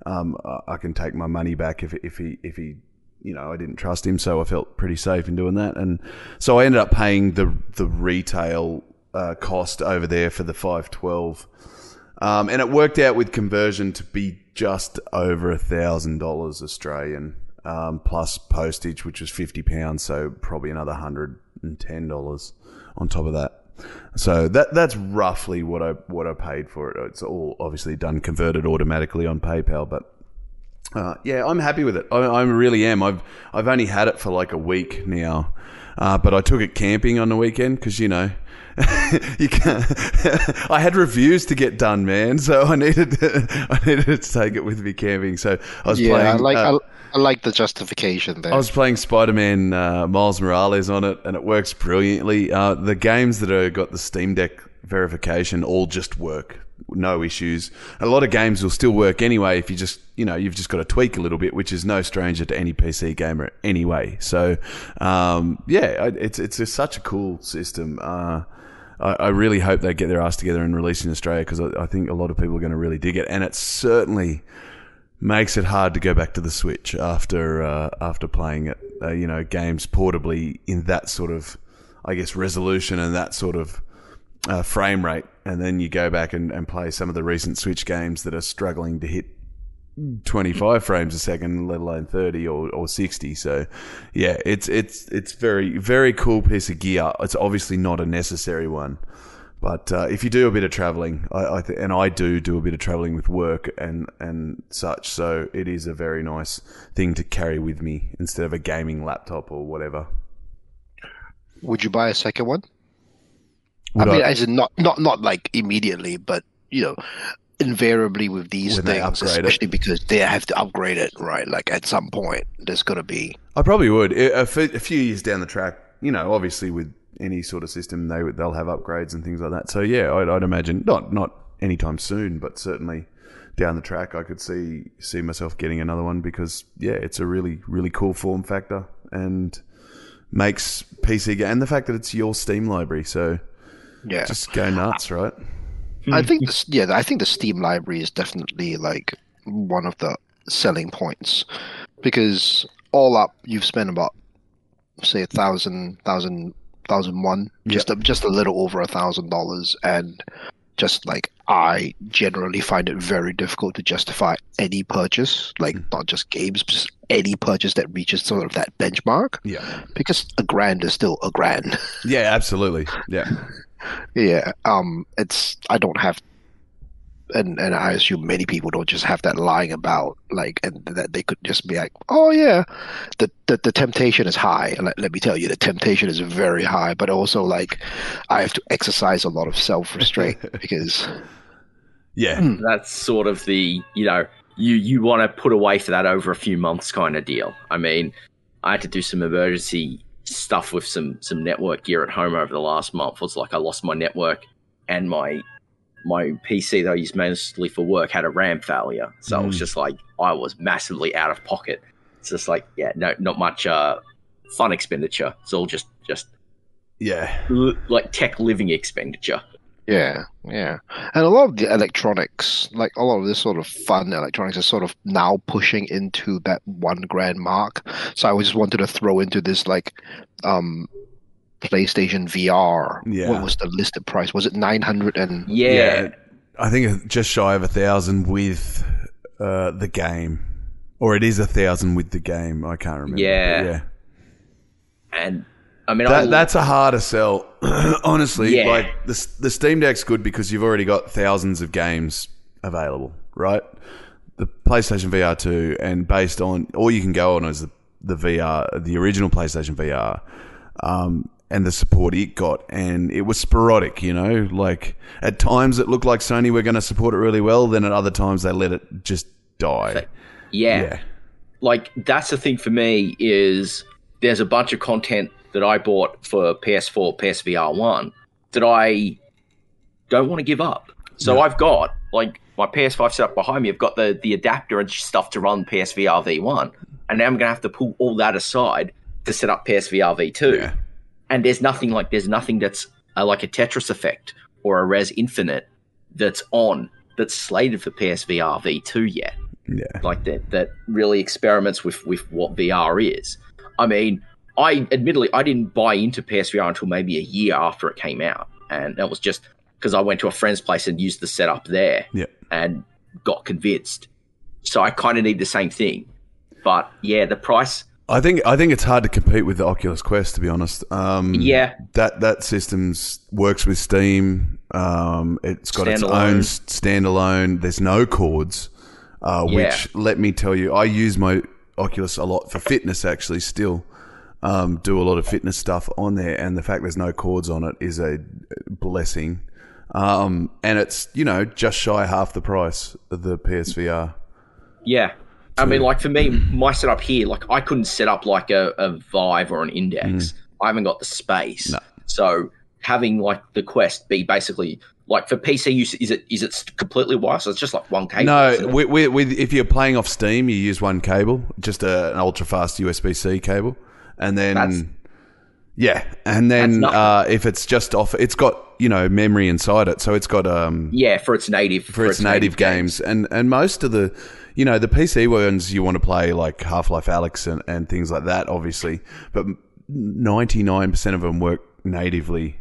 um, I- I can take my money back if if he if he you know I didn't trust him, so I felt pretty safe in doing that, and so I ended up paying the the retail uh, cost over there for the five twelve, um, and it worked out with conversion to be just over a thousand dollars Australian um, plus postage, which was fifty pounds, so probably another hundred and ten dollars on top of that. So that that's roughly what I what I paid for it. It's all obviously done converted automatically on PayPal, but uh, yeah, I'm happy with it. I, I really am. I've I've only had it for like a week now, uh, but I took it camping on the weekend because you know. you can I had reviews to get done, man. So I needed I needed to take it with me camping. So I was Yeah, playing. I like uh, I, I like the justification there. I was playing Spider Man uh, Miles Morales on it, and it works brilliantly. Uh, the games that are got the Steam Deck verification all just work, no issues. A lot of games will still work anyway if you just, you know, you've just got to tweak a little bit, which is no stranger to any PC gamer anyway. So, um, yeah, it's it's a, such a cool system. Uh, I, I really hope they get their ass together and release in Australia because I, I think a lot of people are going to really dig it, and it certainly makes it hard to go back to the Switch after uh, after playing it. Uh, you know, games portably in that sort of, I guess, resolution and that sort of uh, frame rate, and then you go back and, and play some of the recent Switch games that are struggling to hit 25 frames a second, let alone 30 or, or 60. So, yeah, it's it's it's very very cool piece of gear. It's obviously not a necessary one. But uh, if you do a bit of traveling, I, I th- and I do do a bit of traveling with work and and such, so it is a very nice thing to carry with me instead of a gaming laptop or whatever. Would you buy a second one? Would I mean, I- as in not not not like immediately, but you know, invariably with these When they things, upgrade it. especially because they have to upgrade it, right? Like at some point, there's gonna be I probably would. A, a fe- a few years down the track, you know, obviously with any sort of system, they they'll have upgrades and things like that. So yeah, I'd, I'd imagine not not anytime soon, but certainly down the track, I could see see myself getting another one because yeah, it's a really really cool form factor and makes PC and the fact that it's your Steam library, so yeah. just go nuts, right? I hmm. think this, yeah, I think the Steam library is definitely like one of the selling points because all up, you've spent about say a thousand, thousand, thousand one, just a, just a little over a thousand dollars, and just like I generally find it very difficult to justify any purchase, like hmm. not just games, just any purchase that reaches sort of that benchmark, Yeah, because a grand is still a grand. yeah, absolutely, yeah. Yeah, um, it's I don't have, and and I assume many people don't just have that lying about like, and that they could just be like, oh yeah, the the, the temptation is high. And let, let me tell you, the temptation is very high. But also like, I have to exercise a lot of self restraint because Yeah, That's sort of the you know you you want to put away for that over a few months kind of deal. I mean, I had to do some emergency stuff with some some network gear at home over the last month was like I lost my network and my my PC that I use mostly for work had a RAM failure. So it was Mm. just like I was massively out of pocket. It's just like yeah, no, not much uh, fun expenditure. It's all just just Yeah. l- like tech living expenditure. Yeah, yeah. And a lot of the electronics, like a lot of this sort of fun electronics, is sort of now pushing into that one grand mark. So I just wanted to throw into this like um PlayStation VR. Yeah. What was the listed price? Was it nine hundred and Yeah, I think just shy of a thousand with uh, the game, or it is a thousand with the game. I can't remember. Yeah. yeah. and I mean That, I, that's a harder sell, honestly. Yeah. Like the the Steam Deck's good because you've already got thousands of games available, right? The PlayStation VR two, and based on all you can go on is the, the VR, the original PlayStation VR, um, and the support it got, and it was sporadic. You know, like at times it looked like Sony were going to support it really well, then at other times they let it just die. yeah. Yeah, like that's the thing for me is there's a bunch of content that I bought for PS4, PSVR one that I don't want to give up. So I've got like my PS5 set up behind me. I've got the the adapter and stuff to run PSVR V1, and now I'm gonna have to pull all that aside to set up PSVR V2. yeah, And there's nothing like there's nothing that's uh, like a Tetris effect or a Rez Infinite that's on that's slated for PSVR V2 yet yeah. like that that really experiments with with what VR is. I mean, I admittedly I didn't buy into PSVR until maybe a year after it came out, and that was just because I went to a friend's place and used the setup there Yeah. and got convinced. So I kind of need the same thing, but yeah, the price. I think I think it's hard to compete with the Oculus Quest, to be honest. Um, Yeah. that that systems works with Steam. Um, it's got its own standalone. There's no cords, uh, Yeah. which let me tell you, I use my Oculus a lot for fitness. Actually, still um, do a lot of fitness stuff on there, and the fact there's no cords on it is a blessing. Um, and it's you know just shy half the price of the PSVR. Yeah. I mean, like for me, my setup here, like I couldn't set up like a, a Vive or an Index. I haven't got the space. No. So having like the Quest be basically like for PC use, is it is it completely wireless? It's just like one cable. No, with, with, with, if you're playing off Steam, you use one cable, just a, an ultra fast USB C cable, and then That's- yeah, and then uh, if it's just off, it's got you know memory inside it, so it's got um yeah, for its native for its native games, and and most of the you know the PC ones you want to play like Half Life Alyx and, and things like that, obviously, but ninety nine percent of them work natively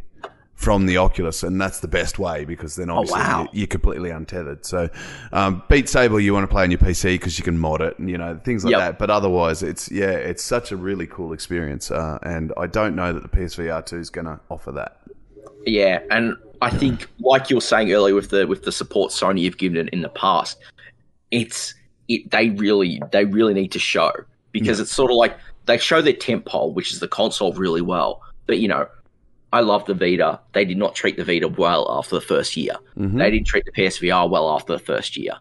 from the Oculus, and that's the best way because then obviously Oh, wow. you- you're completely untethered. So, um, Beat Saber you want to play on your PC because you can mod it and you know things like Yep. that. But otherwise, it's yeah, it's such a really cool experience, uh, and I don't know that the PSVR two is going to offer that. Yeah, and I think like you were saying earlier with the with the support Sony have given it in the past, it's it they really they really need to show because it's sort of like they show their temp pole, which is the console, really well. But you know, I love the Vita. They did not treat the Vita well after the first year. Mhm. They didn't treat the PSVR well after the first year.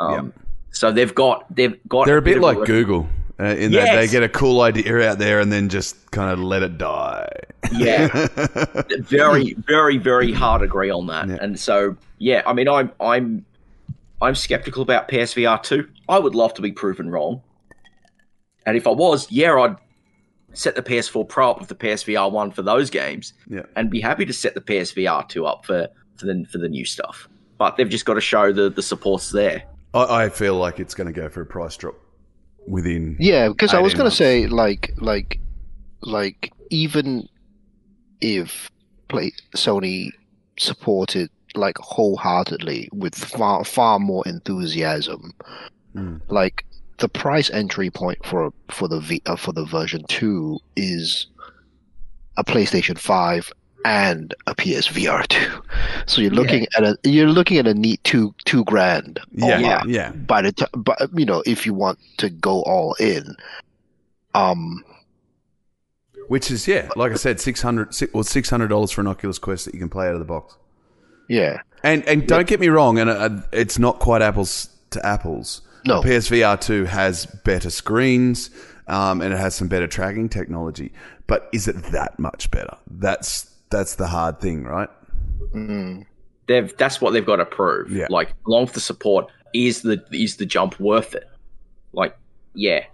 Um, So they've got they've got They're a bit of like Google. Uh, in that they get a cool idea out there and then just kind of let it die. Yeah, very, very, very hard agree on that. Yeah. And so, yeah, I mean, I'm, I'm, I'm skeptical about PSVR two. I would love to be proven wrong. And if I was, yeah, I'd set the PS4 Pro up with the PSVR one for those games, Yeah. and be happy to set the PSVR two up for for the for the new stuff. But they've just got to show the the support's there. I, I feel like it's going to go for a price drop within. Yeah, because I was gonna say like like like even if play Sony supported like wholeheartedly with far far more enthusiasm, Mm. like the price entry point for for the v, uh, for the version two is a PlayStation Five and a PSVR two. So you're looking at a you're looking at a neat two two grand. Yeah, yeah. yeah, By the time, but you know, if you want to go all in, um, Which is yeah, like I said, six hundred or six hundred dollars for an Oculus Quest that you can play out of the box. yeah, And and don't get me wrong, and uh, it's not quite apples to apples. No. PSVR two has better screens. um, and it has some better tracking technology. But is it that much better? That's that's the hard thing, right? Mm. They've that's what they've got to prove. Yeah. Like along with the support, is the is the jump worth it? Like, yeah.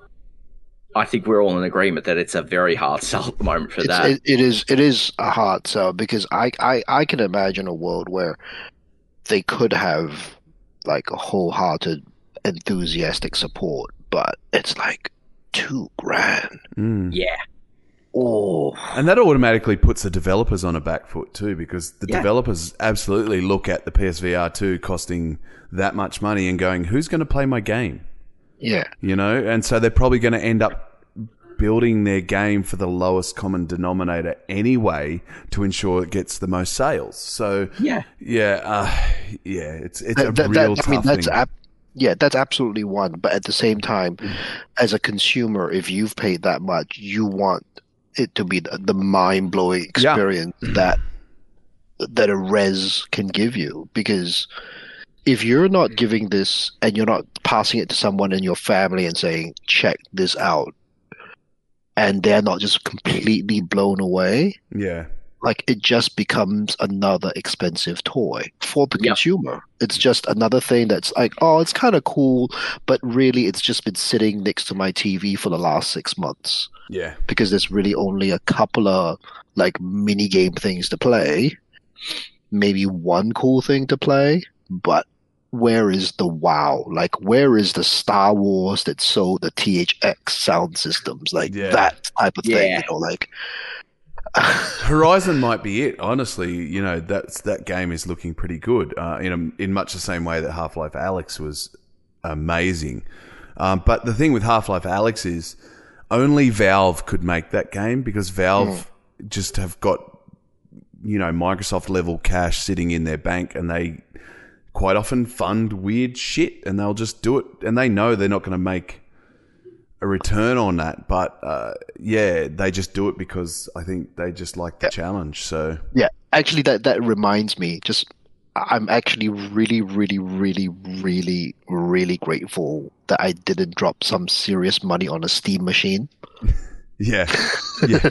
I think we're all in agreement that it's a very hard sell at the moment for It's, that. it, it is it is a hard sell because I, I I can imagine a world where they could have like a wholehearted enthusiastic support, but it's like two grand. Mm. yeah. Oh, And that automatically puts the developers on a back foot too, because the Yeah. developers absolutely look at the PSVR two costing that much money and going, "Who's going to play my game?" yeah, You know, and so they're probably going to end up building their game for the lowest common denominator anyway to ensure it gets the most sales. So Yeah. yeah, uh, yeah, it's it's a That- that- real that- tough I mean that's thing. ab- yeah, that's absolutely one. But at the same time, Mm. as a consumer, if you've paid that much, you want it to be the, the mind blowing Yeah. experience that that a Rez can give you. Because if you're not giving this and you're not passing it to someone in your family and saying, "Check this out," and they're not just completely blown away, yeah, like it just becomes another expensive toy for the Yeah. consumer. It's just another thing that's like, oh, it's kind of cool, but really it's just been sitting next to my TV for the last six months yeah, because there's really only a couple of like mini game things to play, maybe one cool thing to play, but where is the wow? Like, where is the Star Wars that sold the THX sound systems? Like Yeah. that type of thing, you know, like. Horizon might be it. Honestly, you know that's that game is looking pretty good. Uh, in a, in much the same way that Half Life Alyx was amazing. Um, but the thing with Half Life Alyx is only Valve could make that game because Valve just have got you know Microsoft level cash sitting in their bank, and they quite often fund weird shit, and they'll just do it, and they know they're not going to make a return on that. But uh, yeah, they just do it because I think they just like the challenge. So Yeah, actually, that that reminds me. Just, I'm actually really, really, really, really, really grateful that I didn't drop some serious money on a Steam machine. yeah, yeah,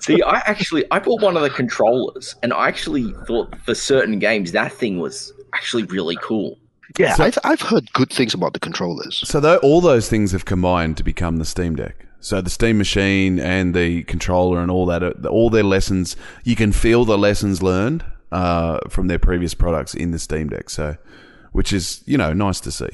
See, I actually I bought one of the controllers, and I actually thought for certain games that thing was actually really cool. Yeah, So- I've I've heard good things about the controllers. So all those things have combined to become the Steam Deck. So the Steam machine and the controller and all that, uh, all their lessons, you can feel the lessons learned uh, from their previous products in the Steam Deck. So, which is you know nice to see.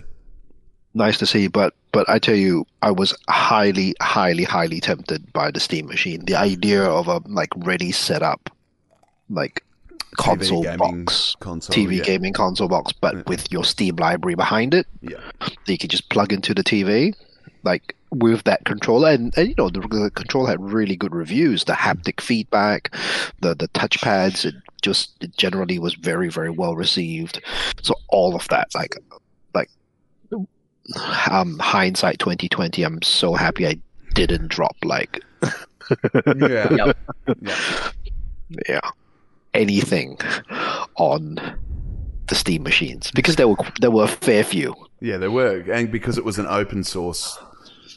Nice to see, but but I tell you, I was highly, highly, highly tempted by the Steam machine. The idea of a like ready setup, like console gaming box, console, TV yeah. gaming console box, but Yeah. with your Steam library behind it. Yeah, that you can just plug into the TV, like with that controller. And, and you know, the, the controller had really good reviews. The haptic feedback, the the touchpads, it just it generally was very very well received. So all of that, like like um hindsight twenty twenty, I'm so happy I didn't drop like yeah, Yep. yeah. yeah anything on the Steam machines because there were there were a fair few. Yeah, there were, and because it was an open source,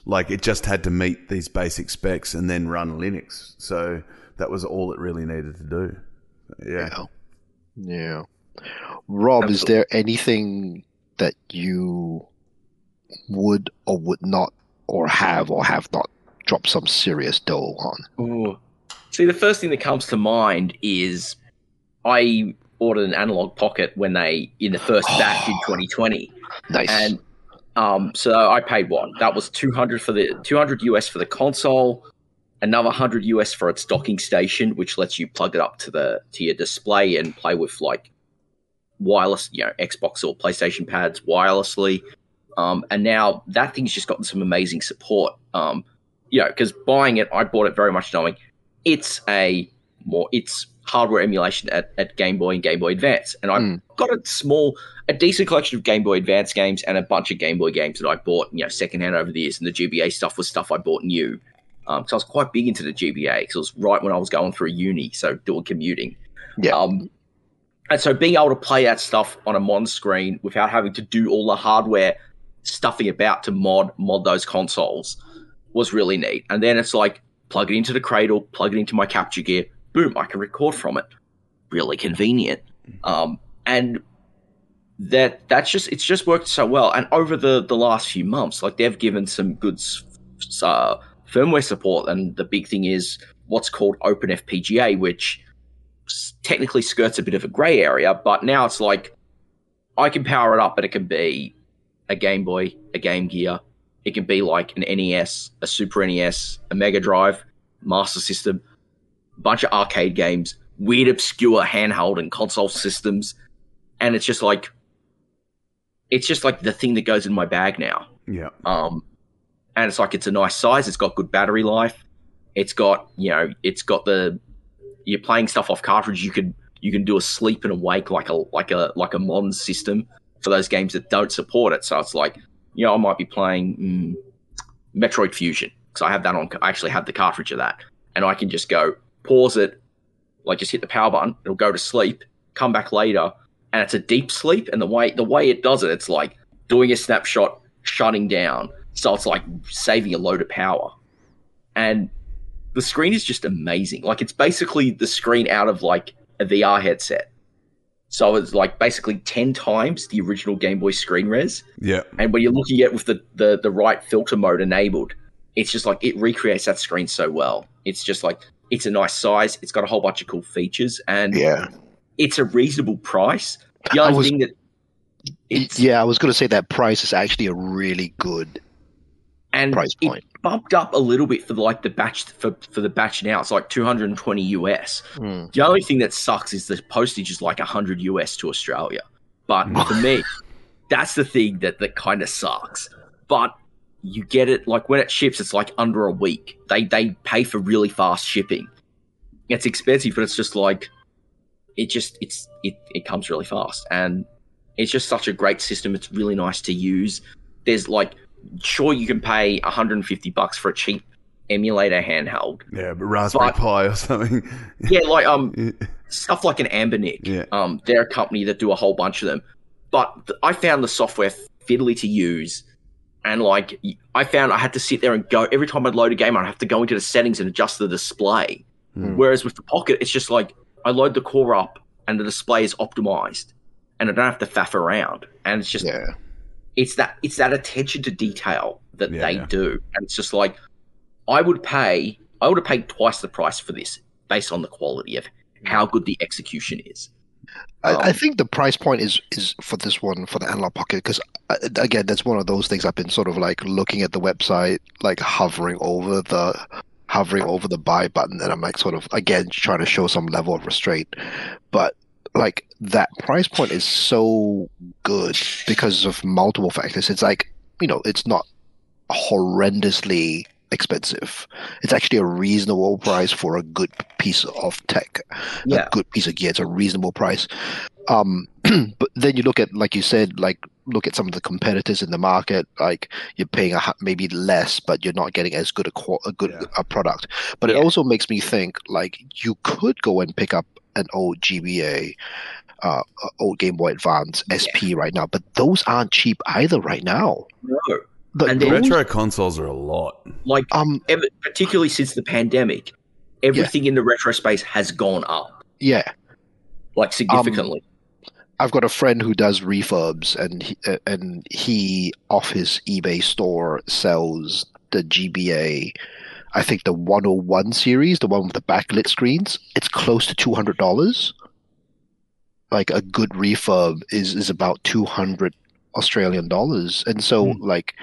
like it just had to meet these basic specs and then run Linux. So that was all it really needed to do. Yeah. Yeah. Rob, is there anything that you would or would not or have or have not dropped some serious dough on? Ooh. See, the first thing that comes to mind is I ordered an Analogue Pocket when they in the first batch in 2020, Nice. and um, so I paid one. That was 200 for the 200 US for the console, another 100 US for its docking station, which lets you plug it up to the to your display and play with like wireless, you know, Xbox or PlayStation pads wirelessly. Um, and now that thing's just gotten some amazing support. Um, you know, because buying it, I bought it very much knowing it's a more it's hardware emulation at, at Game Boy and Game Boy Advance, and I've Mm. got a small, a decent collection of Game Boy Advance games and a bunch of Game Boy games that I bought, you know, secondhand over the years. And the GBA stuff was stuff I bought new, because I was quite big into the GBA because it was right when I was going through uni, so doing commuting. Yeah. Um, and so being able to play that stuff on a mon screen without having to do all the hardware stuffing about to mod mod those consoles was really neat. And then it's like plug it into the cradle, plug it into my capture gear, boom, I can record from it. Really convenient. Um, and that that's just it's just worked so well. And over the the last few months, like they've given some good uh, firmware support. And the big thing is what's called Open FPGA, which technically skirts a bit of a gray area, but now it's like I can power it up, but it can be a Game Boy, a Game Gear. It can be like an NES, a Super NES, a Mega Drive, Master System, bunch of arcade games, weird, obscure handheld and console systems. And it's just like, it's just like the thing that goes in my bag now. Yeah. Um, and it's like, it's a nice size. It's got good battery life. It's got, you know, it's got the, you're playing stuff off cartridge. You can, you can do a sleep and awake like a, like a, like a modern system for those games that don't support it. So it's like, you know, I might be playing mm, Metroid Fusion because I have that on. I actually have the cartridge of that, and I can just go pause it, like just hit the power button. It'll go to sleep, come back later, and it's a deep sleep. And the way the way it does it, it's like doing a snapshot, shutting down. So it's like saving a load of power, and the screen is just amazing. Like it's basically the screen out of like a VR headset. So it's like basically ten times the original Game Boy screen res. Yeah. And when you're looking at it with the, the the right filter mode enabled, it's just like it recreates that screen so well. It's just like it's a nice size. It's got a whole bunch of cool features, and Yeah. it's a reasonable price. The only was- thing that it's Yeah, I was going to say that price is actually a really good and price it point. bumped up a little bit for like the batch for for the batch now. It's like 220 US. Hmm. The only thing that sucks is the postage is like 100 US to Australia. But for me, that's the thing that that kind of sucks. But you get it like when it ships, it's like under a week. They they pay for really fast shipping. It's expensive, but it's just like it just it's it it comes really fast and it's just such a great system. It's really nice to use. There's like sure you can pay 150 bucks for a cheap emulator handheld. Yeah, but Raspberry But- Pi or something. Yeah, like um stuff like an Anbernic. Yeah. Um, they're a company that do a whole bunch of them. But th- I found the software fiddly to use. And like, I found I had to sit there and go every time I'd load a game, I'd have to go into the settings and adjust the display. Hmm. Whereas with the Pocket, it's just like I load the core up and the display is optimized, and I don't have to faff around. And it's just Yeah. it's that it's that attention to detail that Yeah, they yeah. do, and it's just like I would pay. I would have paid twice the price for this based on the quality of how good the execution is. I, I Um, think the price point is is for this one for the Analogue Pocket because again that's one of those things I've been sort of like looking at the website like hovering over the hovering over the buy button and I'm like sort of again trying to show some level of restraint. But like that price point is so good because of multiple factors. It's like you know it's not horrendously expensive it's actually a reasonable price for a good piece of tech Yeah, a good piece of gear. It's a reasonable price. Um, but then you look at, like you said, like look at some of the competitors in the market. Like you're paying a, maybe less, but you're not getting as good a qual- a good Yeah. a product. But it also makes me think like you could go and pick up an old GBA. Uh, old Game Boy Advance SP right now, but those aren't cheap either right now. no, But And those, then- Retro consoles are a lot. like um, ever, particularly since the pandemic, everything in the retro space has gone up yeah, like significantly. I've got a friend who does refurbs, and he, uh, and he off his eBay store sells the GBA. I think the 101 series, the one with the backlit screens. It's close to two hundred dollars. Like a good refurb is is about two hundred Australian dollars, and so like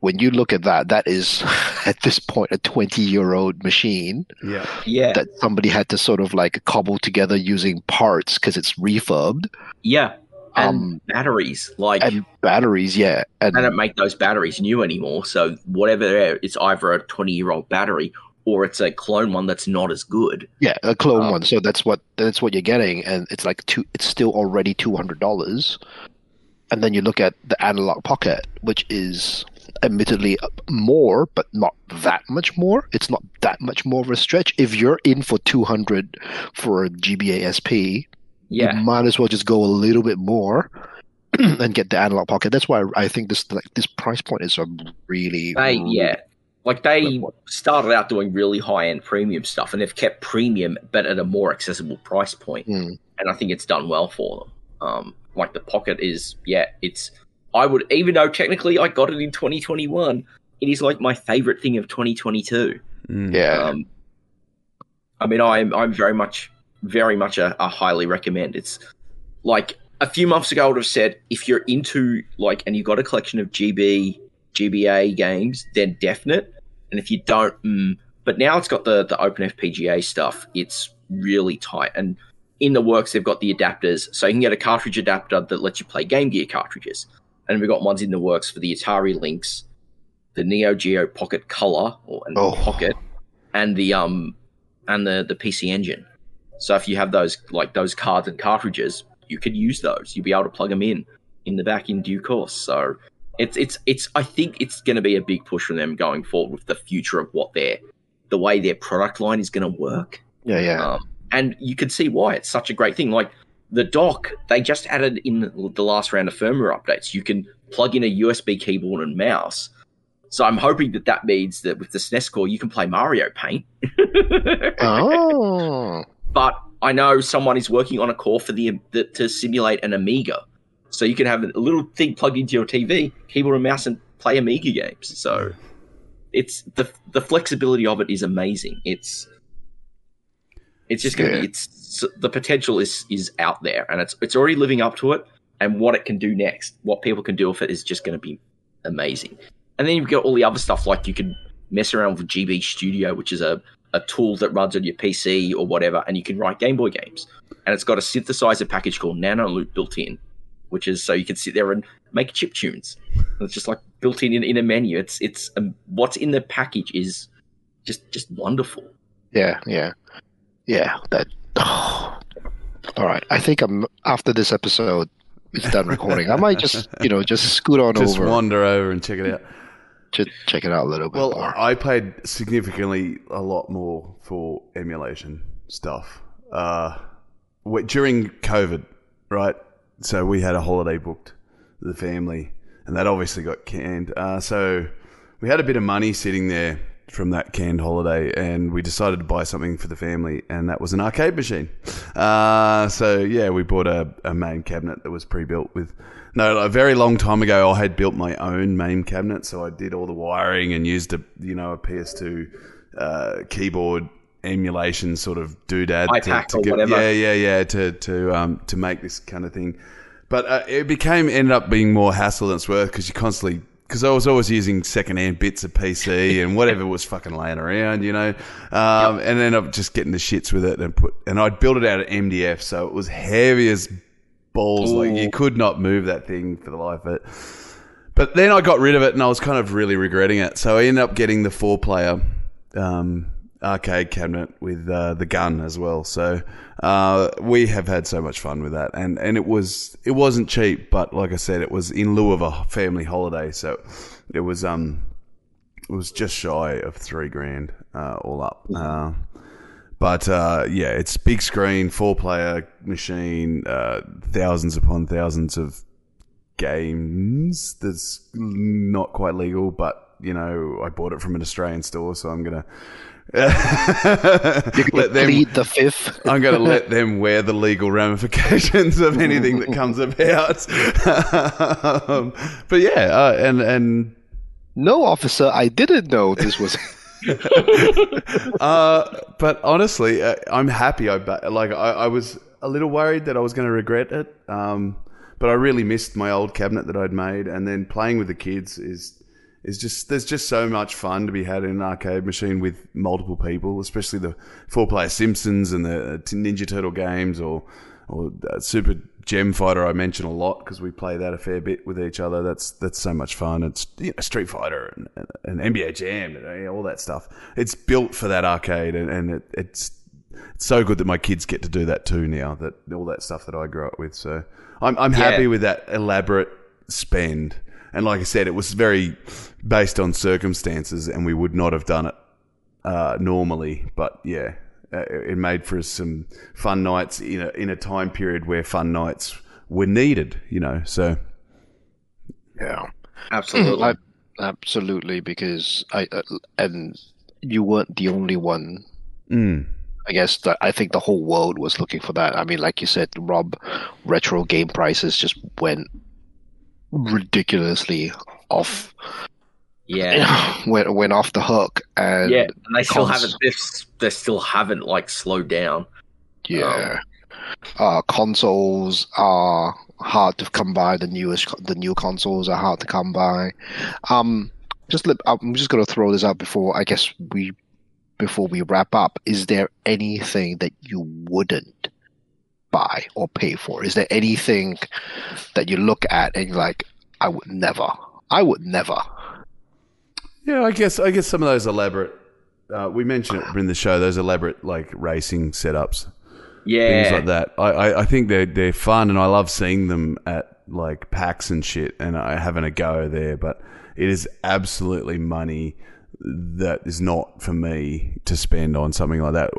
when you look at that, that is at this point a twenty year old machine Yeah. yeah, that somebody had to sort of like cobble together using parts because it's refurbed. yeah, and Um, batteries like. and batteries, yeah, and they don't make those batteries new anymore. So whatever they're, it's either a twenty-year-old battery or it's a clone one that's not as good. yeah, a clone um, one. So that's what that's what you're getting, and it's like two. It's still already two hundred dollars, and then you look at the Analogue Pocket, which is admittedly more, but not that much more. It's not that much more of a stretch. If you're in for two hundred for a GBA SP, Yeah, you might as well just go a little bit more. and get the analog pocket. That's why I think this like this price point is a really, They really yeah, like they started out doing really high end premium stuff, and they've kept premium but at a more accessible price point. Mm. and I think it's done well for them. Um, like the pocket is, yeah, it's. I would even though technically I got it in 2021, it is like my favorite thing of 2022. Mm. yeah. Um, I mean, I'm I'm very much very much a, a highly recommend. It's like a few months ago, I would have said if you're into like and you've got a collection of GB GBA games, then definite. And if you don't, mm, but now it's got the the Open FPGA stuff. It's really tight and. In the works, they've got the adapters, so you can get a cartridge adapter that lets you play Game Gear cartridges. And we've got ones in the works for the Atari Lynx, the Neo Geo Pocket Color or and Oh. Pocket, and the um and the the PC Engine. So if you have those like those cards and cartridges, you could use those. You'll be able to plug them in in the back in due course. So it's it's it's. I think it's going to be a big push for them going forward with the future of what their the way their product line is going to work. yeah, yeah. Um, and you can see why it's such a great thing. Like the dock, they just added in the last round of firmware updates. You can plug in a USB keyboard and mouse. So I'm hoping that that means that with the SNES core, you can play Mario Paint. oh, but I know someone is working on a core for the, the to simulate an Amiga, so you can have a little thing plugged into your TV, keyboard and mouse, and play Amiga games. So it's the the flexibility of it is amazing. It's it's just gonna Yeah. be it's the potential is is out there, and it's it's already living up to it. And what it can do next, what people can do with it, is just going to be amazing. And then you've got all the other stuff like you can mess around with GB Studio, which is a a tool that runs on your PC or whatever, and you can write Game Boy games. And it's got a synthesizer package called Nanoloop built in, which is so you can sit there and make chip tunes. And it's just like built in in, in a menu. It's it's um, what's in the package is just just wonderful. yeah, yeah, yeah. That. All right. I think I'm after this episode is done recording. I might just, you know, just scoot on Just over wander over and check it out. Just check it out a little bit Well, more. I played significantly a lot more for emulation stuff uh, during COVID, right? So we had a holiday booked, the family, and that obviously got canned. Uh, so we had a bit of money sitting there from that canned holiday, and we decided to buy something for the family, and that was an arcade machine. Uh, so yeah, we bought a, a MAME cabinet that was pre-built with. No, a very long time ago, I had built my own MAME cabinet, so I did all the wiring and used a you know a PS2 uh, keyboard emulation sort of doodad iPac or whatever. yeah yeah yeah to to um to make this kind of thing. But uh, it became ended up being more hassle than it's worth because you constantly because I was always using secondhand bits of PC and whatever was fucking laying around, you know, um, and then I'm just getting the shits with it and put and I'd build it out of MDF, so it was heavy as balls. Like you could not move that thing for the life of it. But then I got rid of it and I was kind of really regretting it. So I ended up getting the four player um, arcade cabinet with uh, the gun as well. So uh, we have had so much fun with that, and and it was it wasn't cheap, but like I said, it was in lieu of a family holiday, so it was um it was just shy of three grand uh, all up. Uh, but uh, yeah, it's big screen, four player machine, uh, thousands upon thousands of games. That's not quite legal, but you know, I bought it from an Australian store, so I'm gonna let them. Plead the fifth. I'm going to let them wear the legal ramifications of anything that comes about. um, but yeah, uh, and and No, officer, I didn't know this was. uh, but honestly, uh, I'm happy. I ba- like. I, I was a little worried that I was going to regret it. Um, but I really missed my old cabinet that I'd made, and then playing with the kids is is just there's just so much fun to be had in an arcade machine with multiple people, especially the four player Simpsons and the uh, Ninja Turtle games or or uh, Super Gem Fighter. I mention a lot because we play that a fair bit with each other. That's that's so much fun. It's you know, Street Fighter and, and, NBA Jam and you know, all that stuff. It's built for that arcade, and, and it, it's it's so good that my kids get to do that too now. That all that stuff that I grew up with. So I'm I'm happy Yeah. with that elaborate spend. And like I said, it was very based on circumstances, and we would not have done it uh, normally. But yeah, uh, it made for us some fun nights in a in a time period where fun nights were needed. You know, so Yeah. Absolutely. I, absolutely, because I uh, and you weren't the only one. mm, I guess that I think the whole world was looking for that. I mean, like you said, Rob, retro game prices just went ridiculously off. Yeah. went went off the hook, and Yeah, and they still cons- haven't. They still haven't like slowed down. Yeah. Uh, consoles are hard to come by. The newest, the new consoles are hard to come by. Um, just I'm just gonna throw this out before I guess we before we wrap up. Is there anything that you wouldn't buy or pay for? Is there anything that you look at and you're like, I would never, I would never. Yeah, I guess I guess some of those elaborate. Uh, we mentioned it in the show. Those elaborate like racing setups. Yeah, things like that. I, I, I think they're they're fun, and I love seeing them at like PAX and shit, and I having a go there. But it is absolutely money that is not for me to spend on something like that.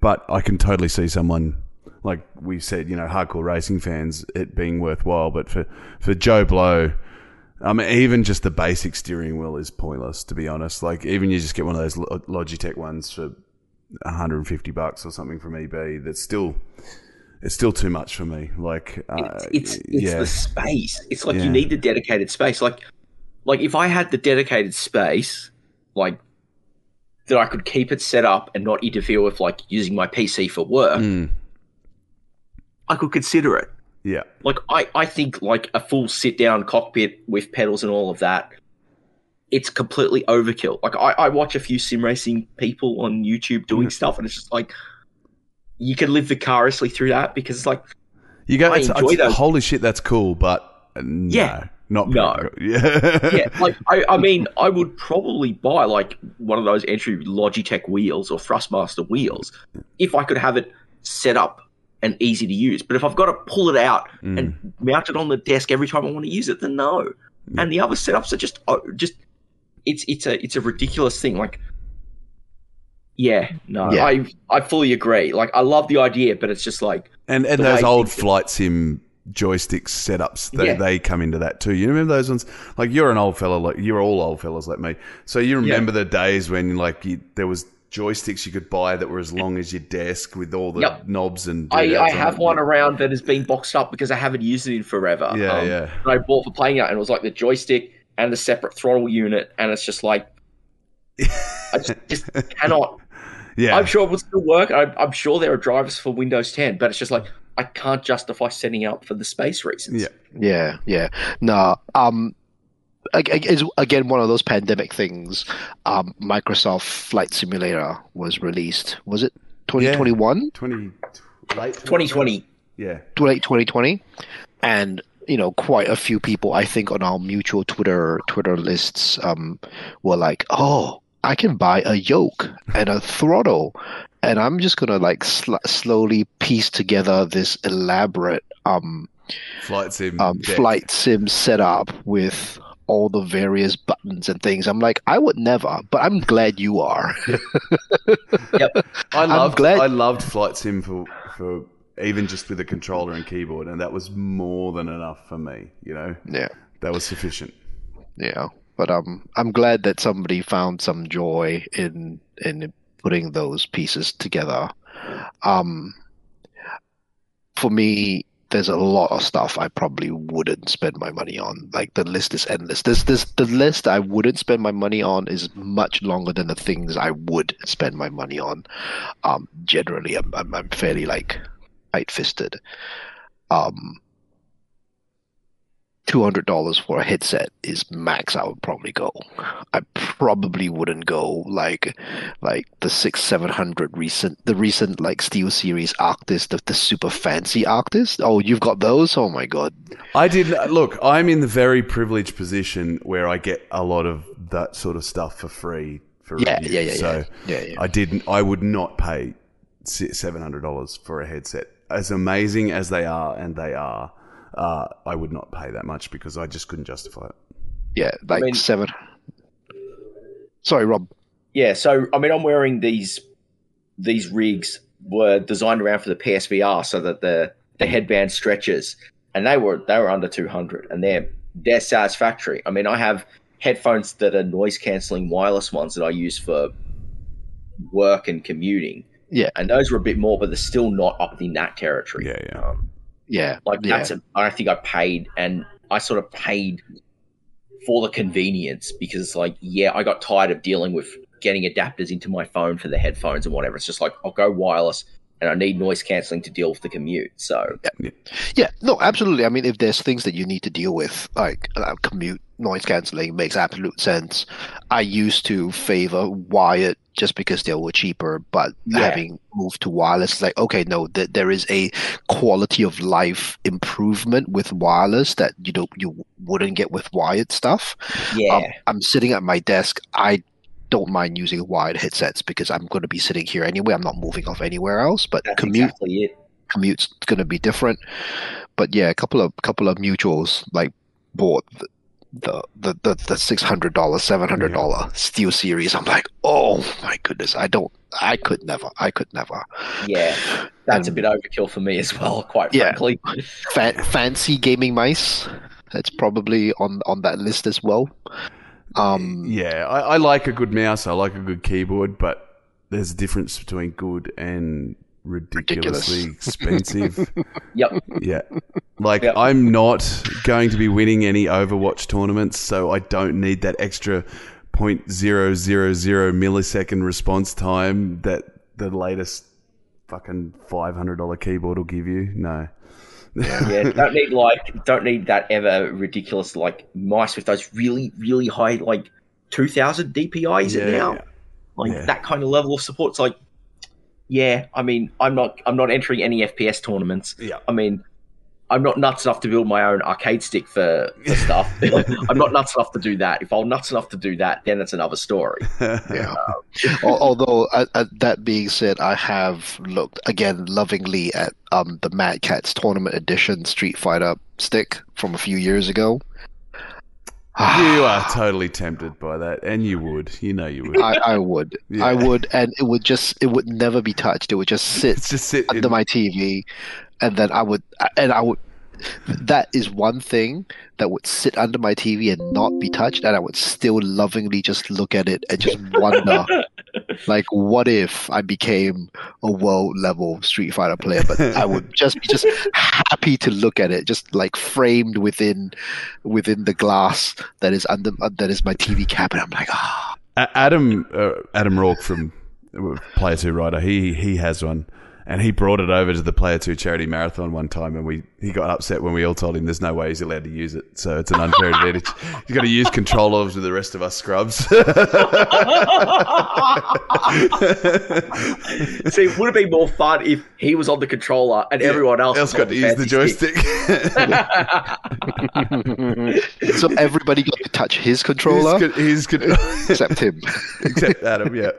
But I can totally see someone like we said, you know, hardcore racing fans, it being worthwhile. But for for Joe Blow. I mean, even just the basic steering wheel is pointless, to be honest. Like, even you just get one of those Logitech ones for 150 bucks or something from eBay. That's still it's still too much for me. Like uh, it's it's, it's yeah, the space. It's like Yeah. you need the dedicated space. Like like if I had the dedicated space, like that I could keep it set up and not interfere with like using my PC for work, Mm, I could consider it. Yeah, Like I, I think like a full sit down cockpit with pedals and all of that, it's completely overkill. Like I, I watch a few sim racing people on YouTube doing Mm. stuff and it's just like you can live vicariously through that because it's like you go. I It's, enjoy it's- those. holy shit, that's cool, but uh, no, Yeah. not No. Yeah, yeah, like I, I mean, I would probably buy like one of those entry Logitech wheels or Thrustmaster wheels if I could have it set up and easy to use. But if I've got to pull it out Mm. and mount it on the desk every time I want to use it, then no. And the other setups are just oh, just it's it's a it's a ridiculous thing. Like, yeah, no, Yeah. I I fully agree. Like, I love the idea, but it's just like and and those old flight sim joystick setups, they, Yeah. they come into that too. You remember those ones? Like you're an old fella, like you're all old fellas like me. So you remember the days when like you, there was joysticks you could buy that were as long as your desk with all the Yep. knobs and. I, doodads I on have it. one around that has been boxed up because I haven't used it in forever. Yeah, Um, yeah. that I bought for playing it, and it was like the joystick and the separate throttle unit, and it's just like I just, just cannot. Yeah, I'm sure it would still work. I'm, I'm sure there are drivers for Windows 10, but it's just like I can't justify setting up for the space reasons. Yeah. Yeah, yeah. No, um, ag- ag- again one of those pandemic things. Um, Microsoft Flight Simulator was released. Was it 2021? twenty late 2020. Yeah, late 2020 and you know quite a few people i think on our mutual twitter twitter lists um were like oh i can buy a yoke and a throttle and i'm just gonna like sl- slowly piece together this elaborate um, flight sim. um flight sim setup with all the various buttons and things i'm like i would never but i'm glad you are yep. I loved. glad- I loved flight sim for for even just with a controller and keyboard, and that was more than enough for me. You know, yeah that was sufficient. Yeah, but um, I'm glad that somebody found some joy in in putting those pieces together. Um, for me, there's a lot of stuff I probably wouldn't spend my money on. Like the list is endless. This this the list I wouldn't spend my money on is much longer than the things I would spend my money on. Um, generally, I'm I'm, I'm fairly like tight fisted. Um, two hundred dollars for a headset is max I would probably go. I probably wouldn't go like like the six seven hundred recent the recent like Steel Series Arctis the, the super fancy Arctis. Oh, you've got those? Oh my god. I didn't look. I'm in the very privileged position where I get a lot of that sort of stuff for free for Yeah, review. yeah, yeah, So yeah. Yeah, yeah. I didn't. I would not pay seven hundred dollars for a headset. As amazing as they are, and they are, uh, I would not pay that much because I just couldn't justify it. Yeah, like mean- seven. Sorry, Rob. Yeah, so I mean, I'm wearing these these rigs were designed around for the PSVR so that the the headband stretches, and they were they were under two hundred, and they're they're satisfactory. I mean, I have headphones that are noise canceling wireless ones that I use for work and commuting. Yeah. and those were a bit more, but they're still not up in that territory. Yeah, yeah. Um, Yeah, like yeah. that's a, I think I paid and I sort of paid for the convenience because like yeah, I got tired of dealing with getting adapters into my phone for the headphones and whatever. It's just like I'll go wireless and I need noise cancelling to deal with the commute. So Yeah, no, absolutely. I mean, if there's things that you need to deal with, like uh, commute noise canceling, makes absolute sense. I used to favor wired just because they were cheaper, but Yeah. having moved to wireless, it's like okay, no, th- there is a quality of life improvement with wireless that you don't you wouldn't get with wired stuff. yeah, Um, I'm sitting at my desk. I don't mind using wired headsets because I'm going to be sitting here anyway. I'm not moving off anywhere else. But that's commute exactly it. commute's going to be different. But yeah, a couple of couple of mutuals like bought the the the, the, six hundred dollar, seven hundred dollar Steel Series. I'm like, oh my goodness, I don't, I could never, I could never. Yeah, that's a bit overkill for me as well. Quite Yeah. frankly, Fa- fancy gaming mice. That's probably on on that list as well. Um, Yeah, I, I like a good mouse. I like a good keyboard, but there's a difference between good and ridiculously expensive. yep. yeah. Like, Yep. I'm not going to be winning any Overwatch tournaments, so I don't need that extra 0.000 millisecond response time that the latest fucking $500 keyboard will give you. No. Yeah, don't need like don't need that ever ridiculous like mice with those really really high like two thousand DPIs is Yeah, now? yeah. Like Yeah. that kind of level of support. It's like, yeah, I mean, I'm not I'm not entering any FPS tournaments. Yeah. I mean, I'm not nuts enough to build my own arcade stick for, for stuff. I'm not nuts enough to do that. If I'm nuts enough to do that, then it's another story. Yeah. Al- Although uh, uh, that being said, I have looked again lovingly at um the Mad Catz Tournament Edition Street Fighter stick from a few years ago. You are totally tempted by that, and you would. You know you would. I, I would, Yeah. I would, and it would just, it would never be touched. It would just sit just sit under in- my TV, and then I would, and I would. That is one thing that would sit under my TV and not be touched, and I would still lovingly just look at it and just wonder, like, what if I became a world level Street Fighter player? But I would just be just happy to look at it, just like framed within within the glass that is under uh, that is my TV cabinet. I'm like, ah, A- Adam uh, Adam Rourke from uh, Player Two Rider, he he has one, and he brought it over to the Player Two charity marathon one time, and we he got upset when we all told him there's no way he's allowed to use it, so it's an unfair advantage. He's got to use controllers with the rest of us scrubs. See, it would have been more fun if he was on the controller and everyone else, else got on to use the joystick. so everybody got to touch his controller he's, good, he's good, except him. except Adam. Yeah.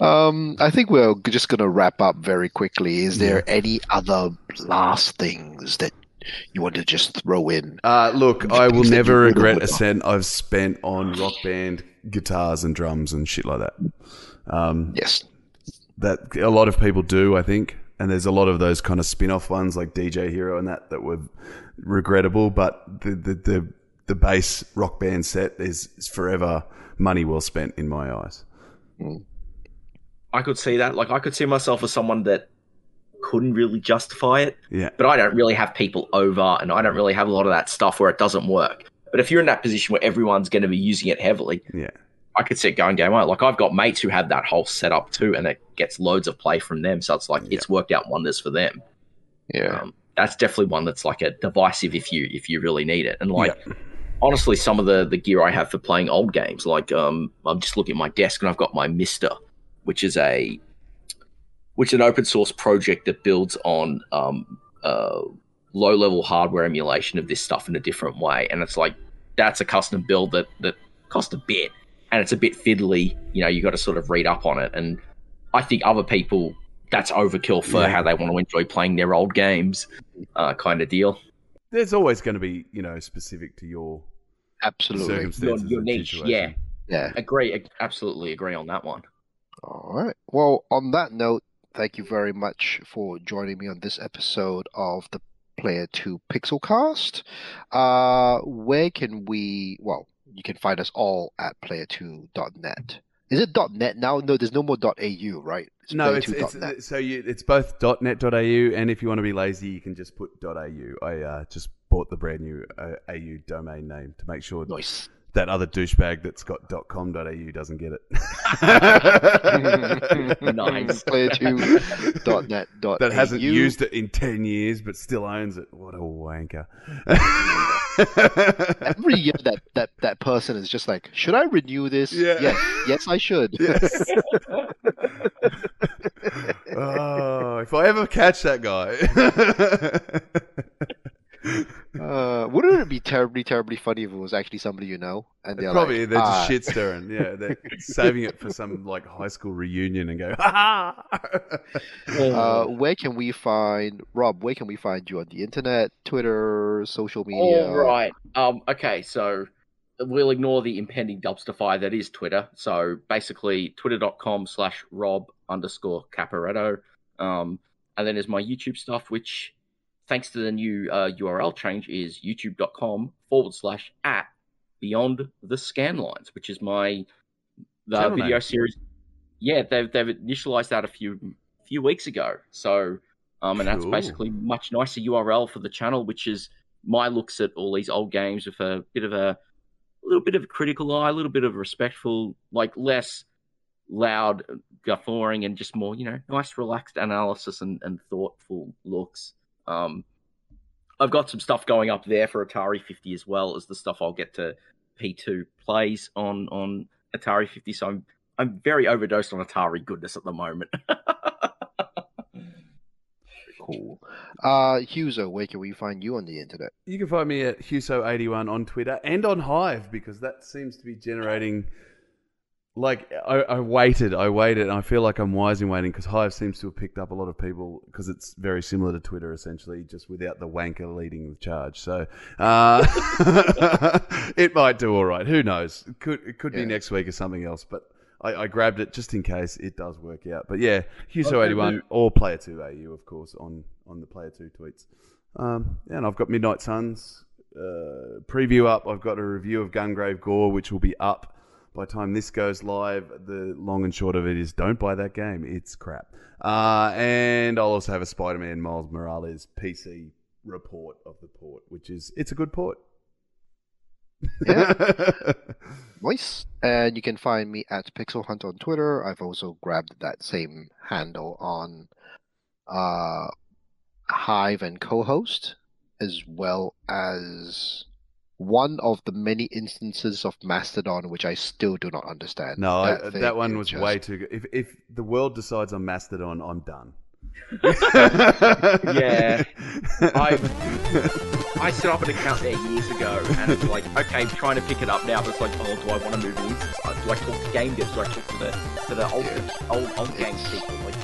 Um, I think we're just going to wrap up very quickly. Is there any other last things that you want to just throw in? Uh, look, I will never regret a cent I've spent on rock band guitars and drums and shit like that. Um, Yes. that a lot of people do, I think. And there's a lot of those kind of spin-off ones like DJ Hero and that that were regrettable, but the the the, the bass rock band set is, is forever money well spent in my eyes. I could see that. Like, I could see myself as someone that couldn't really justify it, Yeah. but I don't really have people over, and I don't really have a lot of that stuff where it doesn't work. But if you're in that position where everyone's going to be using it heavily, Yeah. I could see it going game on. Like, I've got mates who have that whole setup too, and it gets loads of play from them. So it's like it's worked out wonders for them. Yeah. Um, that's definitely one that's like a divisive if you if you really need it. And like Yeah. honestly, some of the the gear I have for playing old games, like um, I'm just looking at my desk and I've got my MiSTer, which is a which is an open source project that builds on um, uh, low level hardware emulation of this stuff in a different way. And it's like that's a custom build that that cost a bit, and it's a bit fiddly. You know, you got to sort of read up on it. And I think other people that's overkill for Yeah. how they want to enjoy playing their old games, uh, kind of deal. There's always going to be, you know, specific to your Absolutely. circumstances. your and niche, situation. Yeah. Agree, absolutely agree on that one. All right. Well, on that note, thank you very much for joining me on this episode of the Player 2 Pixelcast. Uh, where can we, well, you can find us all at player2.net. Is it .net now? No, there's no more .au, right? It's no, it's, it's so you, it's both .net.au, and if you want to be lazy, you can just put .au. I uh, just bought the brand new uh, AU domain name to make sure nice. That other douchebag that's got .com.au doesn't get it. nice. Player2.net. That hasn't used it in 10 years, but still owns it. What a wanker. Every year that, that that person is just like, should I renew this? Yeah. Yes, yes, I should. Yes. oh, if I ever catch that guy. Uh, wouldn't it be terribly, terribly funny if it was actually somebody you know? And they're probably like, they're just ah. shit stirring. Yeah, they're saving it for some like high school reunion and go, ha Uh, where can we find Rob? Where can we find you on the internet, Twitter, social media? All right. Um. Okay. So we'll ignore the impending dumpster fire that is Twitter. So basically, twitter.com slash Rob underscore Caporetto. Um. And then there's my YouTube stuff, which, thanks to the new uh, URL change, is youtube.com forward slash at Beyond the Scan Lines, which is my the Channel video name. series. Yeah, they've they've initialized that a few few weeks ago. So, um, and that's Cool. basically much nicer URL for the channel, which is my looks at all these old games with a bit of a, a little bit of a critical eye, a little bit of respectful, like less loud guffawing and just more, you know, nice relaxed analysis and, and thoughtful looks. Um, I've got some stuff going up there for Atari 50 as well as the stuff I'll get to P2 plays on on Atari 50. So I'm I'm very overdosed on Atari goodness at the moment. Cool. Uh, Hewso, where can we find you on the internet? You can find me at Hewso81 on Twitter and on Hive because that seems to be generating. Like I, I waited, I waited, and I feel like I'm wise in waiting because Hive seems to have picked up a lot of people because it's very similar to Twitter essentially, just without the wanker leading the charge. So uh, it might do all right. Who knows? It could it could be next week or something else, but. I, I grabbed it just in case it does work out. But yeah, Hewso81 or Player2AU, of course, on, on the Player2 tweets. Um, yeah, and I've got Midnight Suns uh, preview up. I've got a review of Gungrave Gore, which will be up by the time this goes live. The long and short of it is don't buy that game. It's crap. Uh, and I'll also have a Spider Man Miles Morales PC report of the port, which is it's a good port. Yeah. Nice. And you can find me at Pixel Hunt on Twitter. I've also grabbed that same handle on uh, Hive and co-host, as well as one of the many instances of Mastodon which I still do not understand. no, I, that, one was just- way too good. If, if the world decides on Mastodon, I'm done. Yeah. I I set up an account there years ago, and it's like, okay, I'm trying to pick it up now. But it's like, oh, do I want to move an instance? Uh, Do I talk to game devs? Do I talk to the to the old Yeah. old old game people? Like,